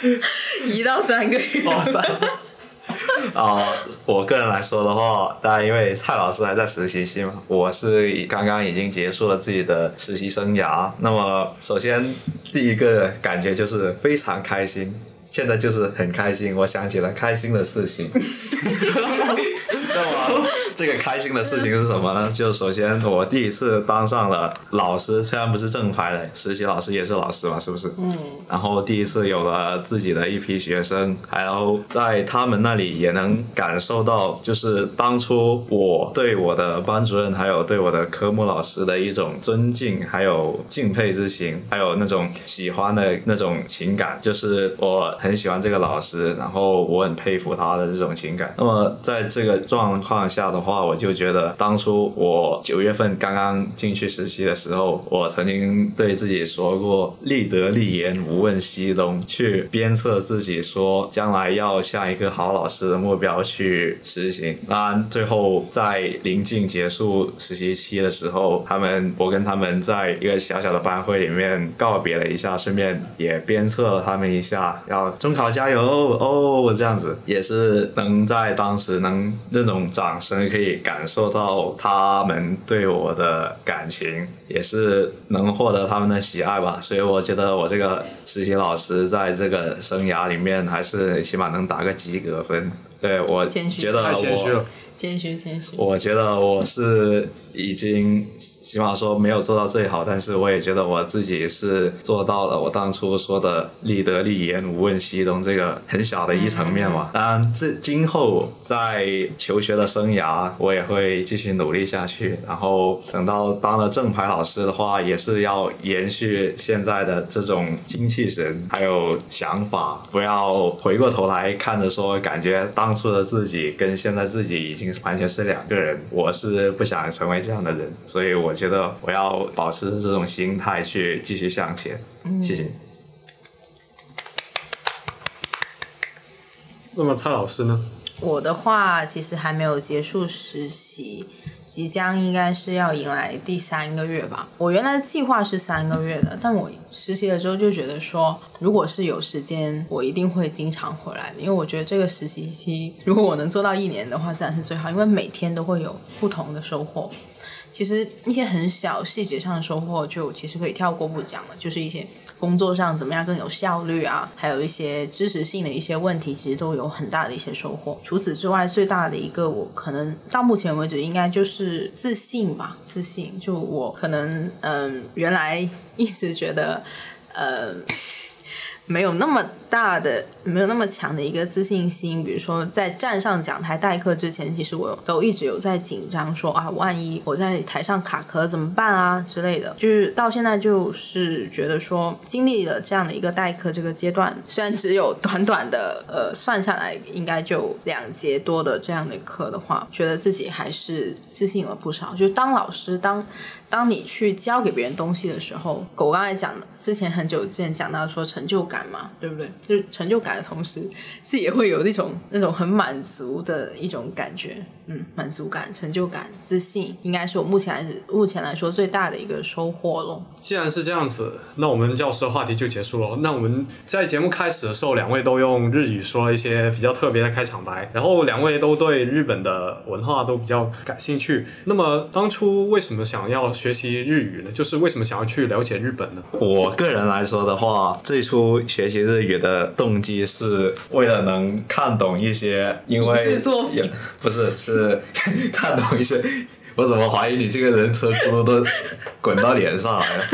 一到三个月。哦，三。啊、我个人来说的话，当然因为蔡老师还在实习期嘛，我是刚刚已经结束了自己的实习生涯。那么，首先第一个感觉就是非常开心，现在就是很开心，我想起了开心的事情。那么这个开心的事情是什么呢？就首先我第一次当上了老师，虽然不是正牌的实习老师，也是老师嘛，是不是？嗯。然后第一次有了自己的一批学生，还有在他们那里也能感受到，就是当初我对我的班主任还有对我的科目老师的一种尊敬，还有敬佩之情，还有那种喜欢的那种情感，就是我很喜欢这个老师，然后我很佩服他的这种情感。那么在这个状况下的话，我就觉得当初我九月份刚刚进去实习的时候，我曾经对自己说过“立德立言，无问西东”，去鞭策自己说将来要向一个好老师的目标去实行。当然，最后在临近结束实习期的时候，他们我跟他们在一个小小的班会里面告别了一下，顺便也鞭策了他们一下，要中考加油哦，这样子也是能在当时能那种掌声可以感受到他们对我的感情，也是能获得他们的喜爱吧。所以我觉得我这个实习老师在这个生涯里面，还是起码能打个及格分。对我觉得太谦虚了我。谦虚谦虚。我觉得我是已经起码说没有做到最好，但是我也觉得我自己是做到了我当初说的立德立言，无问西东这个很小的一层面嘛。当然，这今后在求学的生涯，我也会继续努力下去。然后等到当了正牌老师的话，也是要延续现在的这种精气神还有想法，不要回过头来看着说，感觉当初的自己跟现在自己已经完全是两个人。我是不想成为这样的人，所以我觉得我要保持这种心态去继续向前。嗯谢谢。那么蔡老师呢？我的话其实还没有结束实习，即将应该是要迎来第三个月吧。我原来的计划是三个月的，但我实习了之后就觉得说，如果是有时间，我一定会经常回来的，因为我觉得这个实习期，如果我能做到一年的话，自然是最好，因为每天都会有不同的收获。其实一些很小细节上的收获，就其实可以跳过不讲了，就是一些工作上怎么样更有效率啊，还有一些知识性的一些问题，其实都有很大的一些收获。除此之外，最大的一个我可能到目前为止应该就是自信吧，自信。就我可能嗯，原来一直觉得呃。没有那么大的，没有那么强的一个自信心。比如说，在站上讲台代课之前，其实我都一直有在紧张，说啊，万一我在台上卡壳怎么办啊之类的。就是到现在，就是觉得说，经历了这样的一个代课这个阶段，虽然只有短短的，呃，算下来应该就两节多的这样的课的话，觉得自己还是自信了不少。就当老师，当。当你去教给别人东西的时候，狗刚才讲的，之前很久之前讲到说成就感嘛，对不对？就是成就感的同时，自己也会有那种那种很满足的一种感觉。嗯，满足感、成就感、自信，应该是我目前来目前来说最大的一个收获咯。既然是这样子，那我们教师的话题就结束了。那我们在节目开始的时候，两位都用日语说了一些比较特别的开场白，然后两位都对日本的文化都比较感兴趣。那么当初为什么想要学习日语呢？就是为什么想要去了解日本呢？我个人来说的话，最初学习日语的动机是为了能看懂一些，因为不是是。是看懂一些，我怎么怀疑你这个人车轱辘都滚到脸上来了？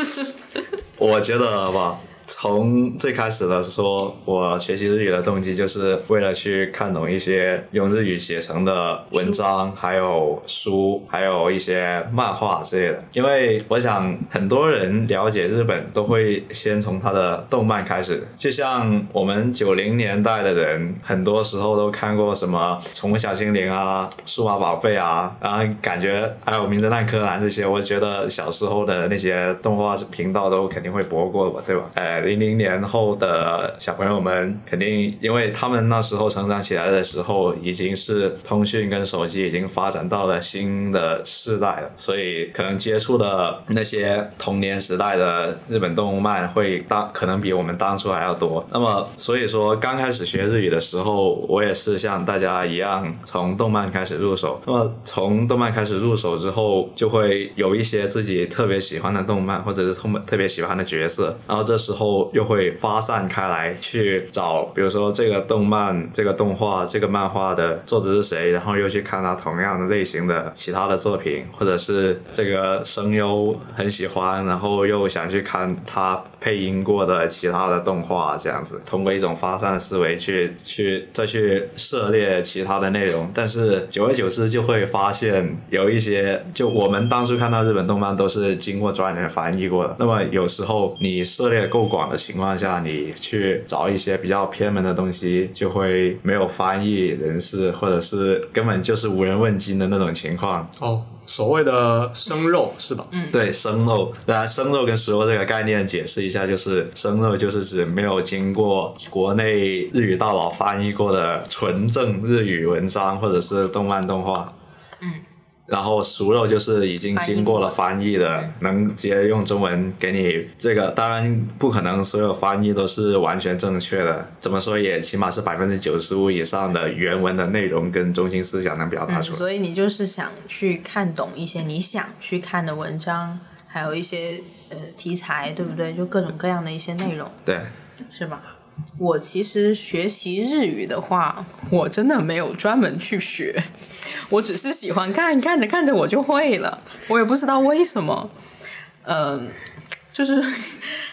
我觉得吧。从最开始的说，我学习日语的动机就是为了去看懂一些用日语写成的文章，还有书，还有一些漫画之类的。因为我想很多人了解日本都会先从他的动漫开始，就像我们九零年代的人，很多时候都看过什么《宠物小精灵》啊、《数码宝贝》啊，然后感觉还有《名侦探柯南》这些，我觉得小时候的那些动画频道都肯定会播过吧，对吧？哎。零零年后的小朋友们肯定，因为他们那时候成长起来的时候，已经是通讯跟手机已经发展到了新的世代了，所以可能接触的那些童年时代的日本动漫会当可能比我们当初还要多。那么，所以说刚开始学日语的时候，我也是像大家一样从动漫开始入手。那么从动漫开始入手之后，就会有一些自己特别喜欢的动漫，或者是特特别喜欢的角色，然后这时候。又会发散开来去找，比如说这个动漫、这个动画、这个漫画的作者是谁，然后又去看他同样的类型的其他的作品，或者是这个声优很喜欢，然后又想去看他配音过的其他的动画，这样子，通过一种发散思维去去再去涉猎其他的内容，但是久而久之就会发现有一些，就我们当初看到日本动漫都是经过专人翻译过的，那么有时候你涉猎够广。的情况下，你去找一些比较偏门的东西，就会没有翻译人士，或者是根本就是无人问津的那种情况。哦，所谓的生肉是吧？嗯，对，生肉。当然，生肉跟熟肉这个概念解释一下，就是生肉就是指没有经过国内日语大佬翻译过的纯正日语文章或者是动漫动画。嗯。然后熟肉就是已经经过了翻译的，能直接用中文给你这个，当然不可能所有翻译都是完全正确的，怎么说也起码是百分之九十五以上的原文的内容跟中心思想能表达出来。所以你就是想去看懂一些你想去看的文章，还有一些呃题材，对不对？就各种各样的一些内容，对，是吧？我其实学习日语的话，我真的没有专门去学，我只是喜欢看，看着看着我就会了，我也不知道为什么，嗯，就是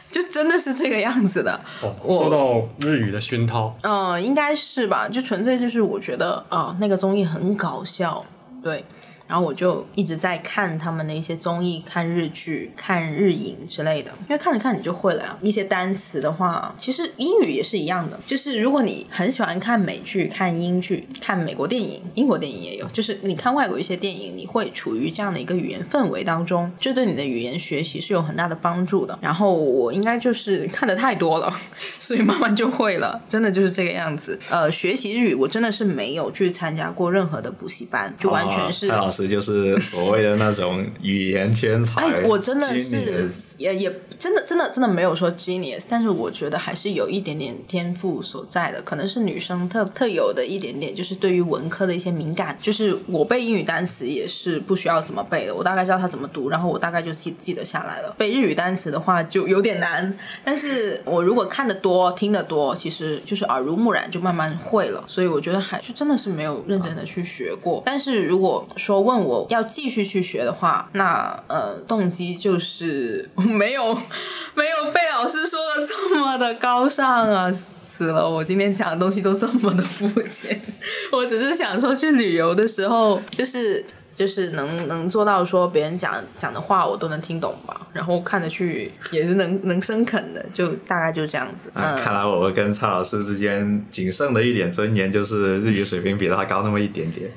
就真的是这个样子的。哦，受到日语的熏陶，嗯，应该是吧，就纯粹就是我觉得啊，那个综艺很搞笑，对。然后我就一直在看他们的一些综艺、看日剧、看日影之类的，因为看着看你就会了呀。一些单词的话，其实英语也是一样的，就是如果你很喜欢看美剧、看英剧、看美国电影、英国电影也有，就是你看外国一些电影，你会处于这样的一个语言氛围当中，这对你的语言学习是有很大的帮助的。然后我应该就是看的太多了，所以慢慢就会了，真的就是这个样子。呃，学习日语我真的是没有去参加过任何的补习班，就完全是。师就是所谓的那种语言天才。哎，我真的是也也真的真的真的没有说 genius，但是我觉得还是有一点点天赋所在的，可能是女生特特有的一点点，就是对于文科的一些敏感。就是我背英语单词也是不需要怎么背的，我大概知道它怎么读，然后我大概就记记得下来了。背日语单词的话就有点难，但是我如果看的多、听的多，其实就是耳濡目染，就慢慢会了。所以我觉得还就真的是没有认真的去学过。但是如果说问我要继续去学的话，那呃动机就是没有 没有被老师说的这么的高尚啊。死了！我今天讲的东西都这么的肤浅，我只是想说去旅游的时候，就是就是能能做到说别人讲讲的话我都能听懂吧，然后看得去也是能能生啃的，就大概就这样子。啊，嗯，看来我跟蔡老师之间仅剩的一点尊严，就是日语水平比他高那么一点点。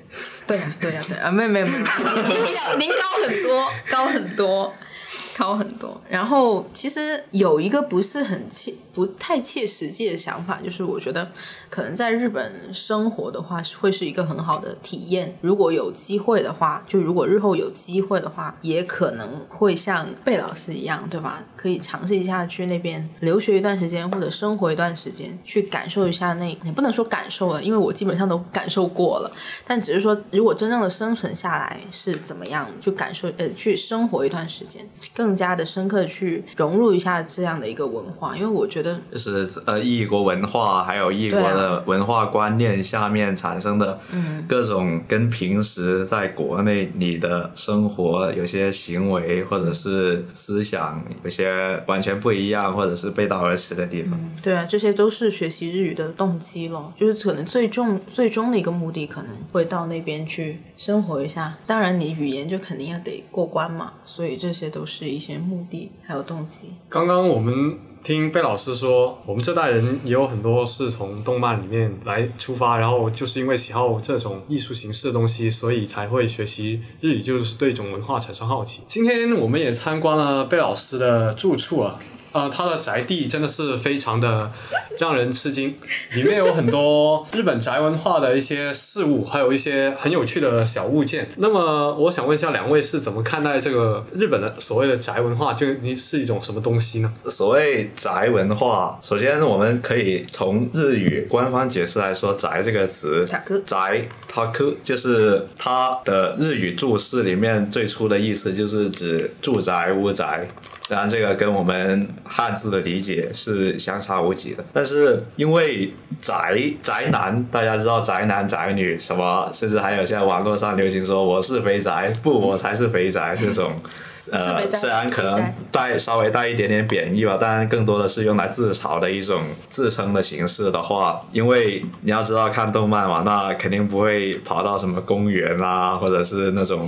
对呀对呀对啊，没有没有没有，您 您高很多，高很多。高很多，然后其实有一个不是很切、不太切实际的想法，就是我觉得可能在日本生活的话，会是一个很好的体验。如果有机会的话，就如果日后有机会的话，也可能会像贝老师一样，对吧？可以尝试一下去那边留学一段时间，或者生活一段时间，去感受一下那也不能说感受了，因为我基本上都感受过了。但只是说，如果真正的生存下来是怎么样，就感受呃，去生活一段时间，加的深刻的去融入一下这样的一个文化，因为我觉得就是呃异国文化，还有异国的文化观念下面产生的各种跟平时在国内你的生活有些行为或者是思想有些完全不一样，或者是背道而驰的地方。对啊，这些都是学习日语的动机咯，就是可能最终最终的一个目的可能会到那边去生活一下。当然，你语言就肯定要得过关嘛，所以这些都是一些目的还有动机。刚刚我们听贝老师说，我们这代人也有很多是从动漫里面来出发，然后就是因为喜好这种艺术形式的东西，所以才会学习日语，就是对一种文化产生好奇。今天我们也参观了贝老师的住处啊。呃，它的宅地真的是非常的让人吃惊，里面有很多日本宅文化的一些事物，还有一些很有趣的小物件。那么，我想问一下两位是怎么看待这个日本的所谓的宅文化？就你是一种什么东西呢？所谓宅文化，首先我们可以从日语官方解释来说，“宅”这个词，宅 taku 就是它的日语注释里面最初的意思，就是指住宅、屋宅。当然，这个跟我们汉字的理解是相差无几的。但是因为宅宅男，大家知道宅男宅女什么，甚至还有现在网络上流行说我是肥宅，不我才是肥宅这种。呃虽然可能带稍微带一点点贬义吧，但更多的是用来自嘲的一种自称的形式的话，因为你要知道看动漫嘛，那肯定不会跑到什么公园啦，或者是那种。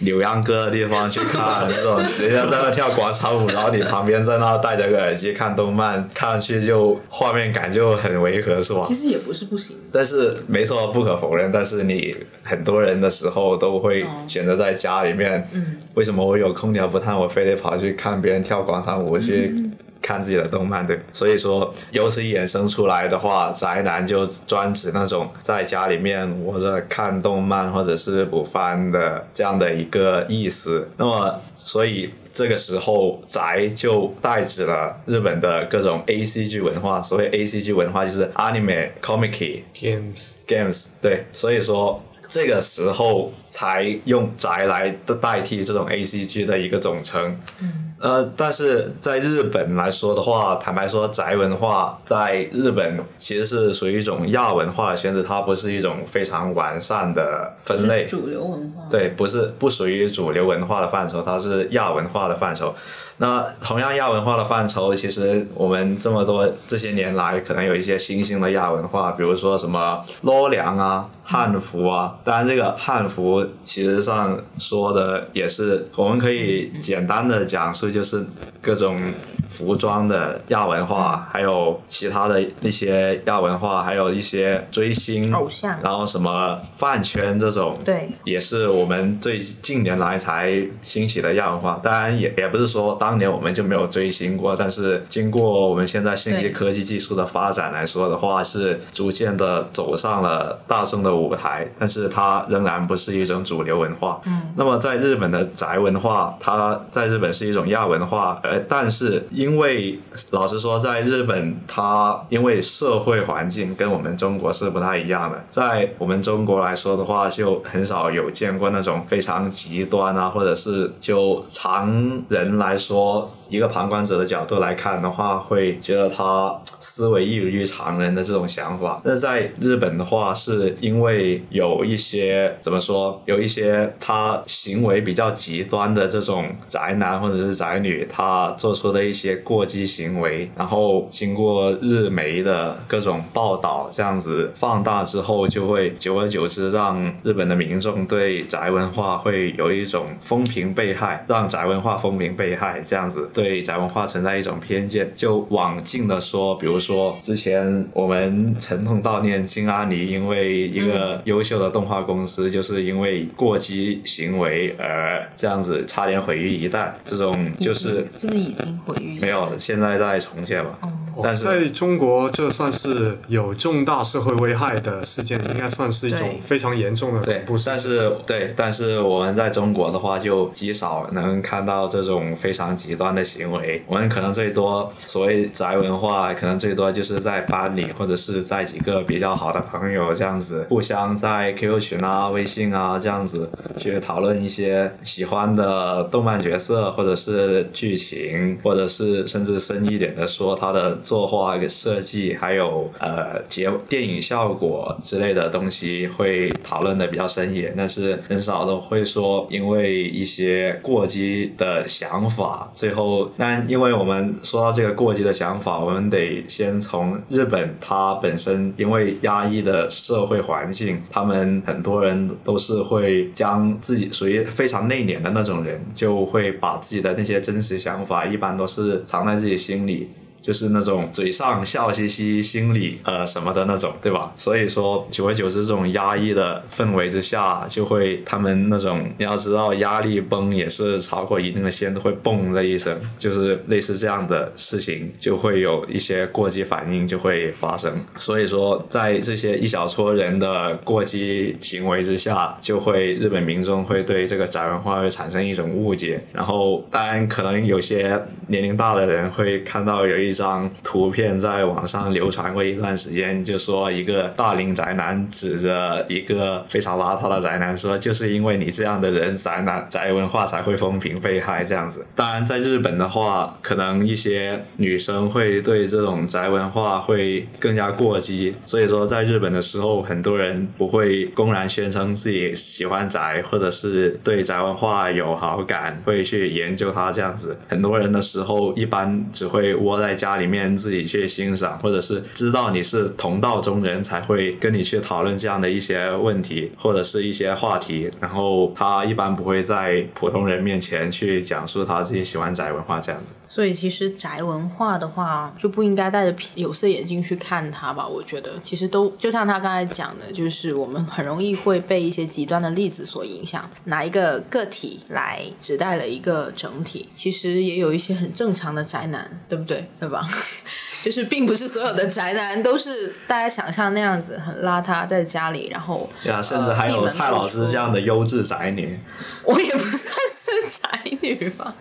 扭秧歌的地方去看那种人家在那跳广场舞，然后你旁边在那戴着个耳机看动漫，看上去就画面感就很违和，是吧？其实也不是不行，但是没错，不可否认。但是你很多人的时候都会选择在家里面。嗯，为什么我有空调不烫，我非得跑去看别人跳广场舞去看自己的动漫？对，所以说由此衍生出来的话，宅男就专指那种在家里面窝着看动漫或者是补番的这样的一个意思。那么，所以这个时候宅就代指了日本的各种 A C G 文化。所谓 A C G 文化就是 anime、comic、Games，games，对，所以说这个时候才用宅来代替这种 A C G 的一个总称。嗯，呃，但是在日本来说的话，坦白说，宅文化在日本其实是属于一种亚文化的圈子，它不是一种非常完善的分类。主流文化。对，不是不属于主流文化的范畴，它是亚文化的范畴。那同样亚文化的范畴，其实我们这么多这些年来，可能有一些新兴的亚文化，比如说什么罗良啊、汉服啊。当然，这个汉服其实上说的也是，我们可以简单的讲述，就是各种服装的亚文化，还有其他的一些亚文化，还有一些追星偶像然后什么饭圈这种，对也是我们最近年来才兴起的亚文化。当然也也不是说当年我们就没有追星过，但是经过我们现在信息科技技术的发展来说的话，是逐渐的走上了大众的舞台，但是它仍然不是一种主流文化。嗯，那么在日本的宅文化，它在日本是一种亚文化，呃，但是因为老实说，在日本它因为社会环境跟我们中国是不太一样的，在我们中国来说的话，就很少有见过那种非常极端啊，或者是就常人来说，一个旁观者的角度来看的话，会觉得他思维异于常人的这种想法。那在日本的话，是因为有一些怎么说，有一些他行为比较极端的这种宅男或者是宅女，他做出的一些过激行为，然后经过日媒的各种报道，这样子放大之后，就会久而久之让日本的民众对宅文化会有一种风评被害，让宅文化风评被害，这样子对宅文化存在一种偏见。就往近的说，比如说之前我们沉痛悼念金阿尼，因为一个优秀的动画公司，就是因为过激行为而这样子差点毁于一旦，这种就是是不是已经毁于没有，现在在重建了。但是在中国，这算是有重大社会危害的事件，应该算是一种非常严重的对恐怖，事件。但是对，但是我们在中国的话，就极少能看到这种非常极端的行为。我们可能最多所谓宅文化，可能最多就是在班里，或者是在几个比较好的朋友这样子，互相在 QQ 群啊、微信啊这样子去讨论一些喜欢的动漫角色，或者是剧情，或者是甚至深一点的说它的作画一个设计，还有呃节电影效果之类的东西会讨论的比较深一点，但是很少都会说因为一些过激的想法，最后，但因为我们说到这个过激的想法，我们得先从日本它本身因为压抑的社会环境，他们很多人都是会将自己属于非常内敛的那种人，就会把自己的那些真实想法，一般都是藏在自己心里。就是那种嘴上笑嘻嘻，心里呃什么的那种，对吧？所以说，久而久之，这种压抑的氛围之下，就会他们那种你要知道，压力崩也是超过一定的线都会嘣的一声，就是类似这样的事情，就会有一些过激反应就会发生。所以说，在这些一小撮人的过激行为之下，就会日本民众会对这个宅文化会产生一种误解。然后，当然可能有些年龄大的人会看到有一张图片在网上流传过一段时间，就说一个大龄宅男指着一个非常邋遢的宅男说：“就是因为你这样的人，宅男宅文化才会风评被害。”这样子。当然，在日本的话，可能一些女生会对这种宅文化会更加过激，所以说在日本的时候，很多人不会公然宣称自己喜欢宅，或者是对宅文化有好感，会去研究它这样子。很多人的时候，一般只会窝在家里面自己去欣赏，或者是知道你是同道中人才会跟你去讨论这样的一些问题或者是一些话题。然后他一般不会在普通人面前去讲述他自己喜欢宅文化这样子。所以其实宅文化的话，就不应该戴着有色眼镜去看它吧？我觉得其实都就像他刚才讲的，就是我们很容易会被一些极端的例子所影响，拿一个个体来指代了一个整体。其实也有一些很正常的宅男，对不对？对吧？就是并不是所有的宅男都是大家想象那样子很邋遢，在家里，然后对啊，甚至还有蔡老师这样的优质宅女。我也不算是宅女吧，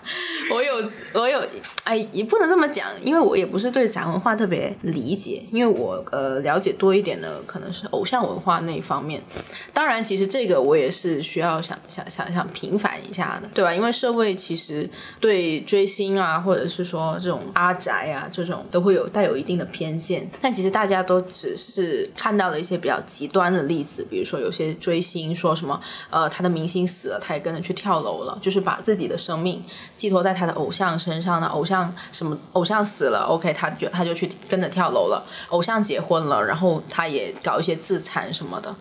我有我有，哎，也不能这么讲，因为我也不是对宅文化特别理解，因为我呃了解多一点的可能是偶像文化那一方面。当然，其实这个我也是需要想想想想平反一下的，对吧？因为社会其实对追星啊，或者是说这种阿宅啊这种都会有带有一定的偏见，但其实大家都只是看到了一些比较极端的例子，比如说有些追星说什么呃他的明星死了，他也跟着去跳楼了，就是把自己的生命寄托在他的偶像身上呢。偶像什么偶像死了，OK，他就他就去跟着跳楼了。偶像结婚了，然后他也搞一些自残什么的。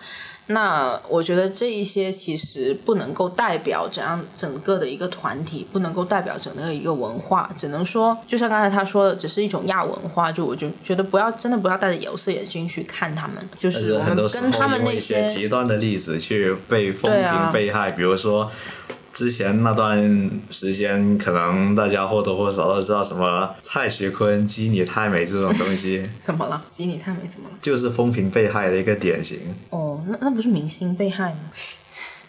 那我觉得这一些其实不能够代表怎样整个的一个团体，不能够代表整个一个文化，只能说就像刚才他说的，只是一种亚文化。就我就觉得不要真的不要戴着有色眼镜去看他们，就是我们跟他们那些极端的例子去被风评被害，比如说。之前那段时间，可能大家或多或少都知道什么蔡徐坤、基你太美这种东西，怎么了？基你太美怎么了？就是风评被害的一个典型。哦，那那不是明星被害吗？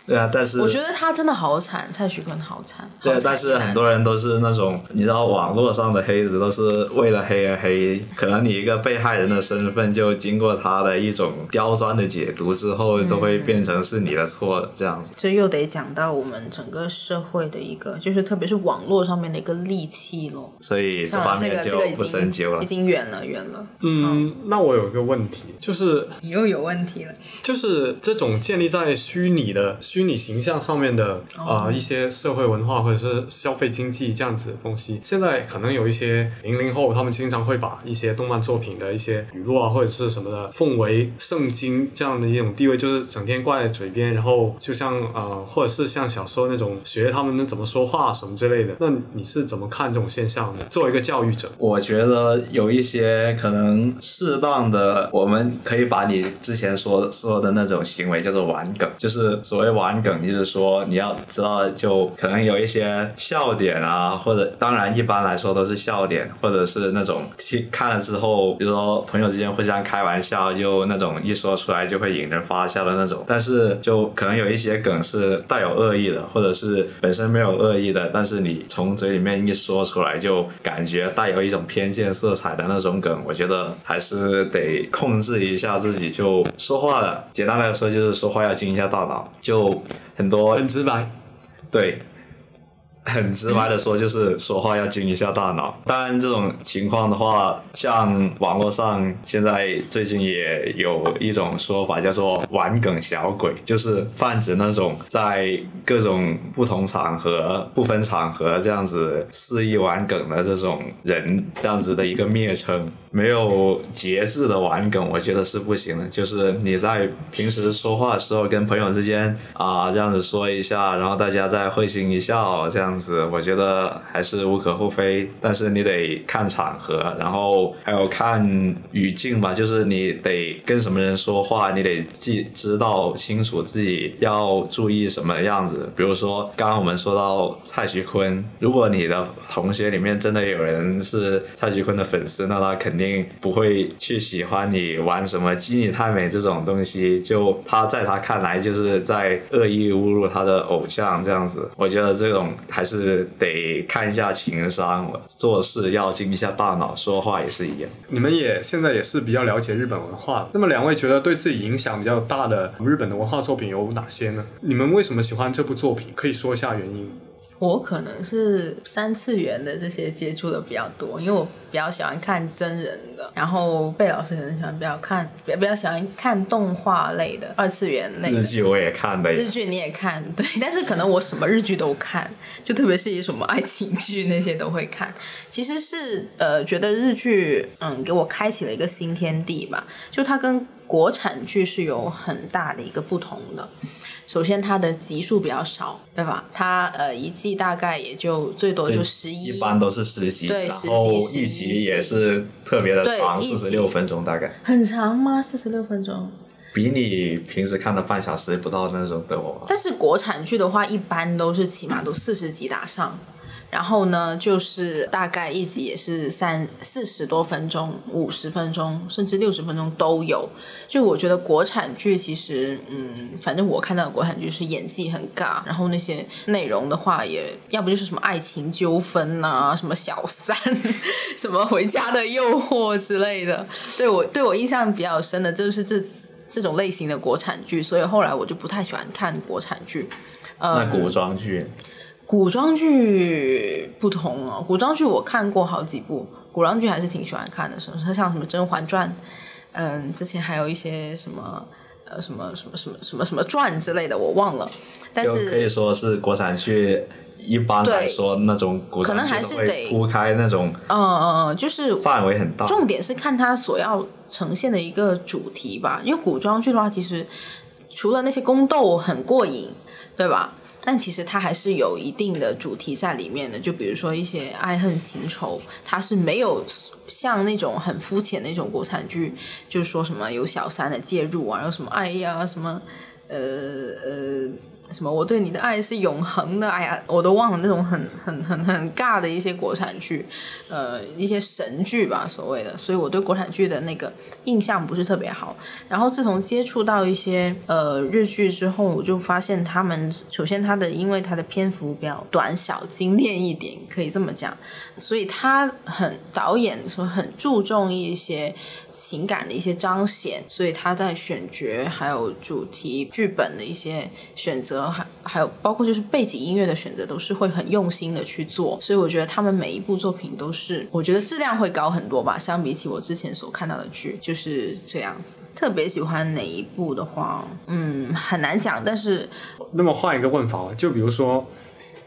对啊，但是我觉得他真的好惨，蔡徐坤好惨。对好，惨但是很多人都是那种，你知道，网络上的黑子都是为了黑而黑。可能你一个被害人的身份，就经过他的一种刁钻的解读之后，都会变成是你的错这样子。这又得讲到我们整个社会的一个，就是特别是网络上面的一个戾气咯。所以这方面就不深究了经已。经远了远了，嗯，那我有一个问题，就是你又有问题了。就是这种建立在虚拟的虚拟形象上面的啊、呃一些社会文化或者是消费经济这样子的东西，现在可能有一些零零后，他们经常会把一些动漫作品的一些语录啊或者是什么的奉为圣经这样的一种地位，就是整天挂在嘴边，然后就像呃或者是像小时候那种学他们怎么说话什么之类的。那你是怎么看这种现象的？作为一个教育者，我觉得有一些可能适当的，我们可以把你之前说说的那种行为叫做玩梗，就是所谓玩玩梗，就是说你要知道，就可能有一些笑点啊，或者当然一般来说都是笑点，或者是那种听看了之后，比如说朋友之间互相开玩笑，就那种一说出来就会引人发笑的那种。但是就可能有一些梗是带有恶意的，或者是本身没有恶意的，但是你从嘴里面一说出来，就感觉带有一种偏见色彩的那种梗，我觉得还是得控制一下自己。就说话了，简单来说就是说话要经一下大脑。就很多很直白。对，很直白的说，就是说话要经一下大脑。当然，这种情况的话，像网络上现在最近也有一种说法叫做“玩梗小鬼”，就是泛指那种在各种不同场合、不分场合这样子肆意玩梗的这种人，这样子的一个蔑称。没有节制的玩梗，我觉得是不行的。就是你在平时说话的时候，跟朋友之间啊、这样子说一下，然后大家再会心一笑，这样子，我觉得还是无可厚非。但是你得看场合，然后还有看语境吧，就是你得跟什么人说话，你得记知道清楚自己要注意什么样子。比如说，刚刚我们说到蔡徐坤，如果你的同学里面真的有人是蔡徐坤的粉丝，那他肯定不会去喜欢你玩什么基尼太美这种东西。就他在他看来，就是在恶意侮辱他的偶像这样子。我觉得这种还是得看一下情商，做事要经一下大脑，说话也是一样。你们也现在也是比较了解日本文化，那么两位觉得对自己影响比较大的日本的文化作品有哪些呢？你们为什么喜欢这部作品？可以说一下原因。我可能是三次元的这些接触的比较多，因为我比较喜欢看真人的，然后贝老师可能喜欢比较看，比较比较喜欢看动画类的、二次元类的日。剧我也看呗，日剧你也看，对，但是可能我什么日剧都看，就特别是一什么爱情剧那些都会看。其实是呃，觉得日剧嗯给我开启了一个新天地吧，就它跟国产剧是有很大的一个不同的。首先，它的集数比较少，对吧？它呃一季大概也就最多就十一，一般都是十集，然对十集后一一集也是特别的长，四十六分钟大概，很长吗？四十六分钟。比你平时看的半小时不到那种的哦。但是国产剧的话，一般都是起码都四十集打上，然后呢，就是大概一集也是三四十多分钟、五十分钟，甚至六十分钟都有。就我觉得国产剧其实，嗯，反正我看到的国产剧是演技很尬，然后那些内容的话也，要不就是什么爱情纠纷呐、什么小三，什么回家的诱惑之类的。对我对我印象比较深的就是这这种类型的国产剧，所以后来我就不太喜欢看国产剧。呃那古装剧，古装剧不同哦，古装剧我看过好几部，古装剧还是挺喜欢看的，什么像什么《甄嬛传》，嗯，之前还有一些什么呃什么什么什么什么什么传之类的，我忘了，但是可以说是国产剧。一般来说，那种古装可能还剧都会是得铺开那种嗯嗯嗯，就是范围很大。重点是看它所要呈现的一个主题吧，因为古装剧的话，其实除了那些宫斗很过瘾，对吧？但其实它还是有一定的主题在里面的，就比如说一些爱恨情仇，它是没有像那种很肤浅的那种国产剧，就是说什么有小三的介入啊，有什么爱呀什么呃呃什么我对你的爱是永恒的，哎呀，我都忘了那种很很很很尬的一些国产剧，呃，一些神剧吧，所谓的，所以我对国产剧的那个印象不是特别好。然后自从接触到一些呃日剧之后，我就发现他们首先它的因为它的篇幅比较短小精炼一点，可以这么讲，所以他很导演说很注重一些情感的一些彰显，所以他在选角还有主题剧本的一些选择，还还有包括就是背景音乐的选择，都是会很用心的去做。所以我觉得他们每一部作品都是，我觉得质量会高很多吧，相比起我之前所看到的剧就是这样子。特别喜欢哪一部的话，嗯，很难讲，但是那么换一个问法，就比如说，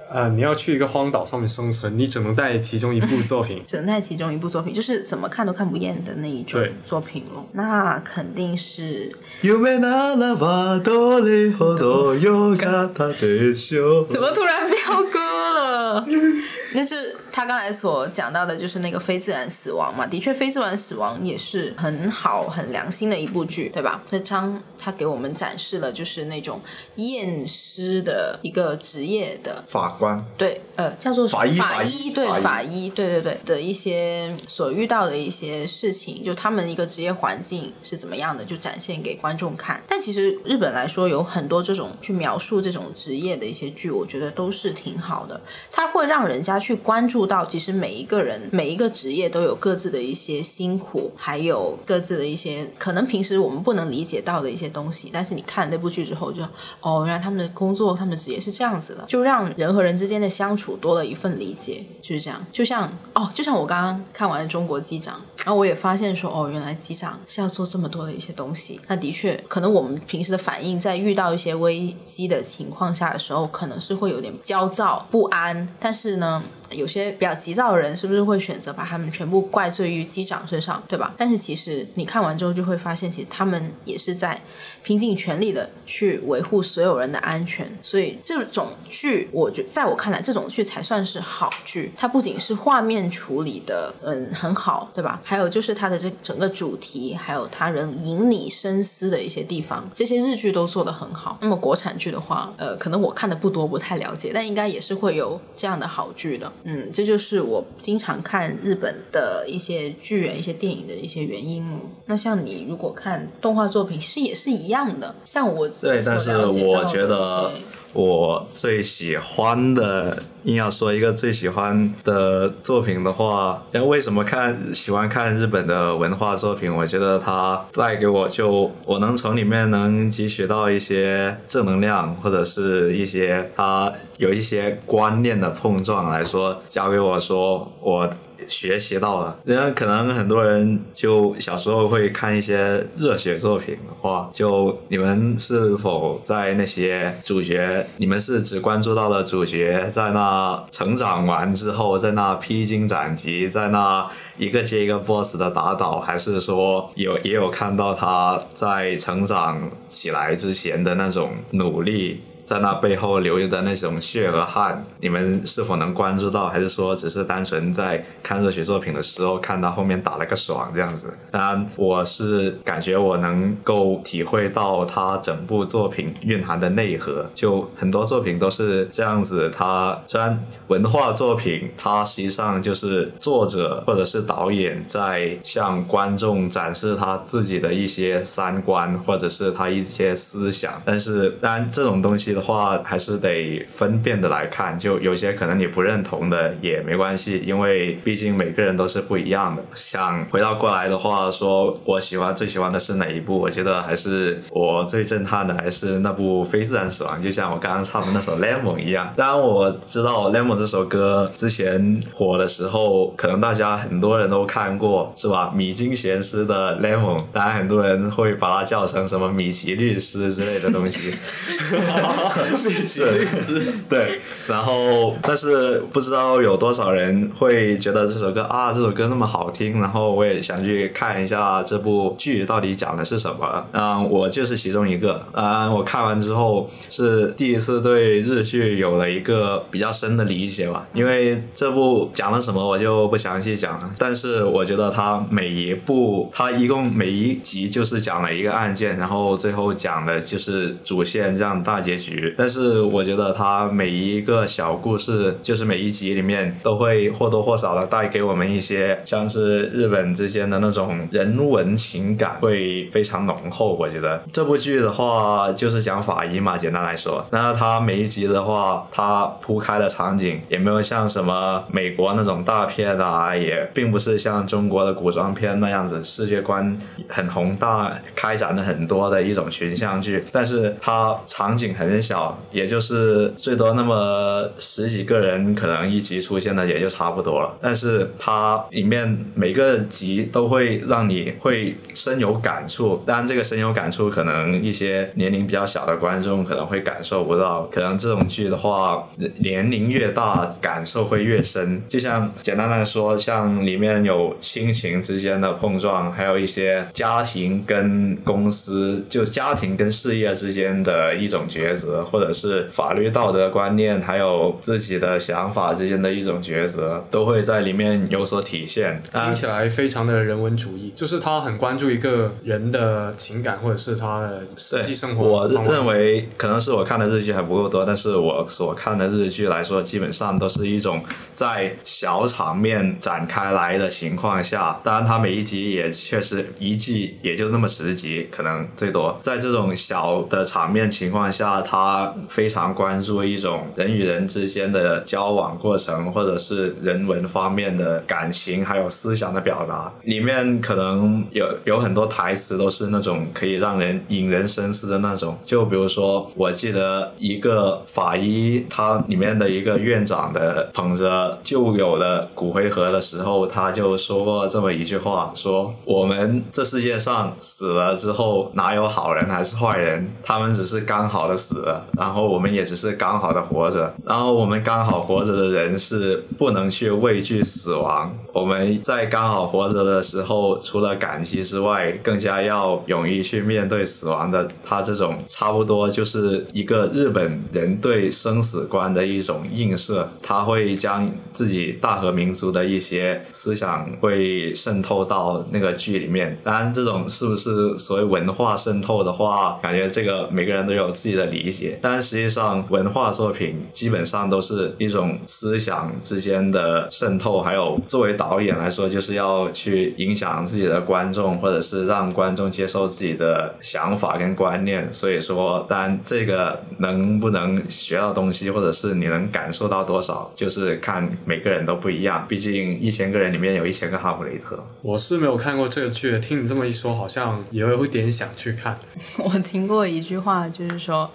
呃，你要去一个荒岛上面生存，你只能带其中一部作品，只能在其中一部作品，就是怎么看都看不厌的那一种对作品咯。那肯定是夢ならばどれほど良かったでしょう怎么突然飙歌了？那就是 他刚才所讲到的，就是那个非自然死亡嘛。的确，非自然死亡也是很好、很良心的一部剧，对吧？这张他给我们展示了就是那种验尸的一个职业的法官对，呃，叫做法医法法医对法医法医，对对对的一些所遇到的一些事情，就他们一个职业环境是怎么样的，就展现给观众看。但其实日本来说，有很多这种去描述这种职业的一些剧，我觉得都是挺好的。它会让人家去关注到，其实每一个人每一个职业都有各自的一些辛苦，还有各自的一些可能平时我们不能理解到的一些东西。但是你看那部剧之后就，哦，原来他们的工作、他们的职业是这样子的，就让人和人之间的相处多了一份理解，就是这样。就像哦，就像我刚刚看完《中国机长》，然后我也发现说，哦，原来机长是要做这么多的一些东西。那的确，可能我们平时的反应，在遇到一些危机的情况下的时候，可能是会有点焦躁不安。但是呢，有些比较急躁的人，是不是会选择把他们全部怪罪于机长身上，对吧？但是其实你看完之后，就会发现，其实他们也是在拼尽全力的去维护所有人的安全。所以这种剧，我觉在我看来，这种剧才算是好剧。它不仅是画面处理的，嗯，很好，对吧？还有就是它的这整个主题，还有它能引你深思的一些地方，这些日剧都做得很好。那么国产剧的话，呃，可能我看的不多，不太了解，但应该也是会有这样的好剧的。嗯，这就是我经常看日本的一些剧啊、一些电影的一些原因哦。那像你如果看动画作品，其实也是一样的。像我对，但是我觉得对我最喜欢的，硬要说一个最喜欢的作品的话，因为为什么看喜欢看日本的文化作品？我觉得它带给我就我能从里面能汲取到一些正能量，或者是一些它有一些观念的碰撞来说，教给我说我。学习到了，因为可能很多人就小时候会看一些热血作品的话，就你们是否在那些主角，你们是只关注到了主角在那成长完之后，在那披荆斩棘，在那一个接一个 BOSS 的打倒，还是说有也有看到他在成长起来之前的那种努力？在那背后流的那种血和汗，你们是否能关注到，还是说只是单纯在看热血作品的时候看到后面打了个爽这样子？当然，我是感觉我能够体会到他整部作品蕴含的内核，就很多作品都是这样子。它虽然文化作品，它实际上就是作者或者是导演在向观众展示他自己的一些三观，或者是他一些思想，但是当然这种东西的话，还是得分辨的来看。就有些可能你不认同的也没关系，因为毕竟每个人都是不一样的。想回到过来的话，说我喜欢最喜欢的是哪一部？我觉得还是我最震撼的还是那部《非自然死亡》，就像我刚刚唱的那首《Lemon》一样。当然我知道《Lemon》这首歌之前火的时候，可能大家很多人都看过，是吧？米津玄师的《Lemon》，当然很多人会把它叫成什么米奇律师之类的东西。是，对，然后但是不知道有多少人会觉得这首歌啊，这首歌那么好听，然后我也想去看一下这部剧到底讲的是什么。嗯，我就是其中一个。嗯，我看完之后是第一次对日剧有了一个比较深的理解吧，因为这部讲了什么我就不详细讲了，但是我觉得它每一部，它一共每一集就是讲了一个案件，然后最后讲的就是主线这样大结局。局，但是我觉得它每一个小故事，就是每一集里面都会或多或少的带给我们一些像是日本之间的那种人文情感，会非常浓厚。我觉得。这部剧的话就是讲法医嘛，简单来说，那它每一集的话，它铺开的场景也没有像什么美国那种大片啊，也并不是像中国的古装片那样子世界观很宏大，开展了很多的一种群像剧，但是它场景很小，也就是最多那么十几个人，可能一集出现的也就差不多了。但是它里面每个集都会让你会深有感触，当然这个深有感触，可能一些年龄比较小的观众可能会感受不到。可能这种剧的话，年龄越大，感受会越深。就像简单来说，像里面有亲情之间的碰撞，还有一些家庭跟公司，就家庭跟事业之间的一种抉择，或者是法律道德观念，还有自己的想法之间的一种抉择，都会在里面有所体现。听起来非常的人文主义，就是他很关注一个人的情感，或者是他的实际生活。我认为可能是我看的日剧还不够多，但是我所看的日剧来说，基本上都是一种在小场面展开来的情况下，当然他每一集也确实一季也就那么十集，可能最多。在这种小的场面情况下，他非常关注一种人与人之间的交往过程，或者是人文方面的感情，还有思想的表达。里面可能有有很多台词都是那种可以让人引人深思的那种。就比如说，我记得一个法医，他里面的一个院长的捧着旧有的骨灰盒的时候，他就说过这么一句话：说我们这世界上死了之后，哪有好人还是坏人？他们只是刚好的死了，然后我们也只是刚好的活着。然后我们刚好活着的人是不能去畏惧死亡。我们在刚好活着的时候，除了感激之外，更加要勇于去面对死亡的。他这种差不多就是一个日本人对生死观的一种映射。他会将自己大和民族的一些思想会渗透到那个剧里面。当然，这种是不是所谓文化渗透的话，感觉这个每个人都有自己的理解。但实际上，文化作品基本上都是一种思想之间的渗透，还有作为导演来说，就是要去影响自己的观众，或者是让观众接受自己的想法跟观念。所以说，当然这个能不能学到东西，或者是你能感受到多少，就是看每个人都不一样。毕竟一千个人里面有一千个哈姆雷特。我是没有看过这个剧，听你这么一说，好像也有点想去看。我听过一句话，就是说。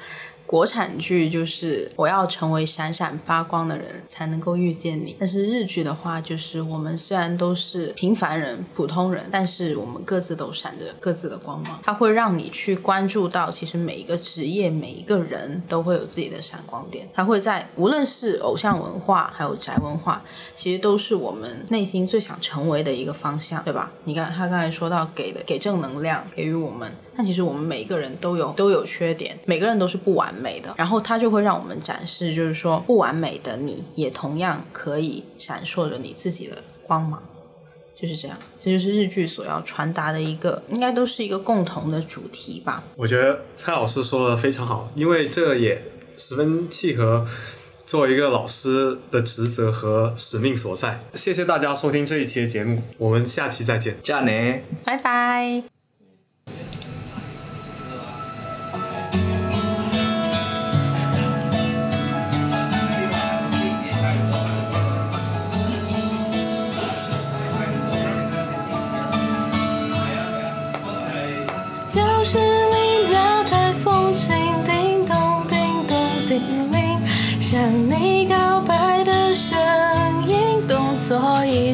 国产剧就是我要成为闪闪发光的人才能够遇见你，但是日剧的话，就是我们虽然都是平凡人、普通人，但是我们各自都闪着各自的光芒。它会让你去关注到，其实每一个职业、每一个人都会有自己的闪光点。它会在无论是偶像文化还有宅文化，其实都是我们内心最想成为的一个方向，对吧？你看他刚才说到给的给正能量，给予我们。但其实我们每一个人都有都有缺点，每个人都是不完美的。然后它就会让我们展示，就是说不完美的你也同样可以闪烁着你自己的光芒，就是这样。这就是日剧所要传达的一个，应该都是一个共同的主题吧。我觉得蔡老师说的非常好，因为这也十分契合作为一个老师的职责和使命所在。谢谢大家收听这一期的节目，我们下期再见。加呢，拜拜。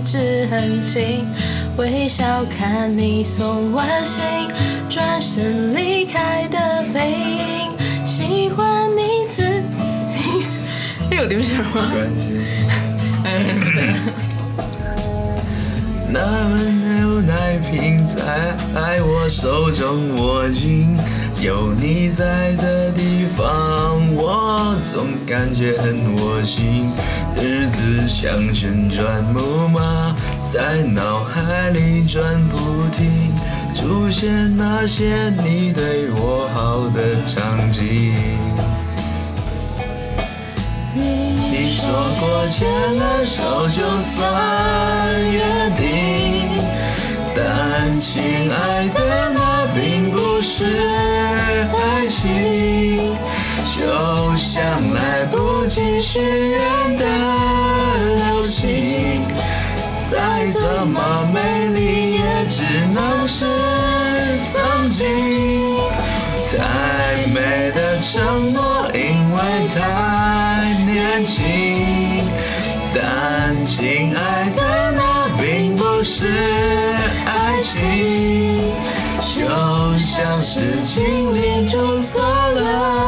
直很轻，微笑看你送完信，转身离开的背影，喜欢你自己。哎，有点什么？那温牛奶瓶在我手中握紧，有你在的地方我总感觉很窝心日子像旋转木马在脑海里转不停出现那些你对我好的场景。你说过牵了手就算约定但亲爱的那并不是爱情就像来不及许愿的流星再怎么美丽也只能是曾经太美的承诺因为太年轻但亲爱的那并不是像是情理中错乱。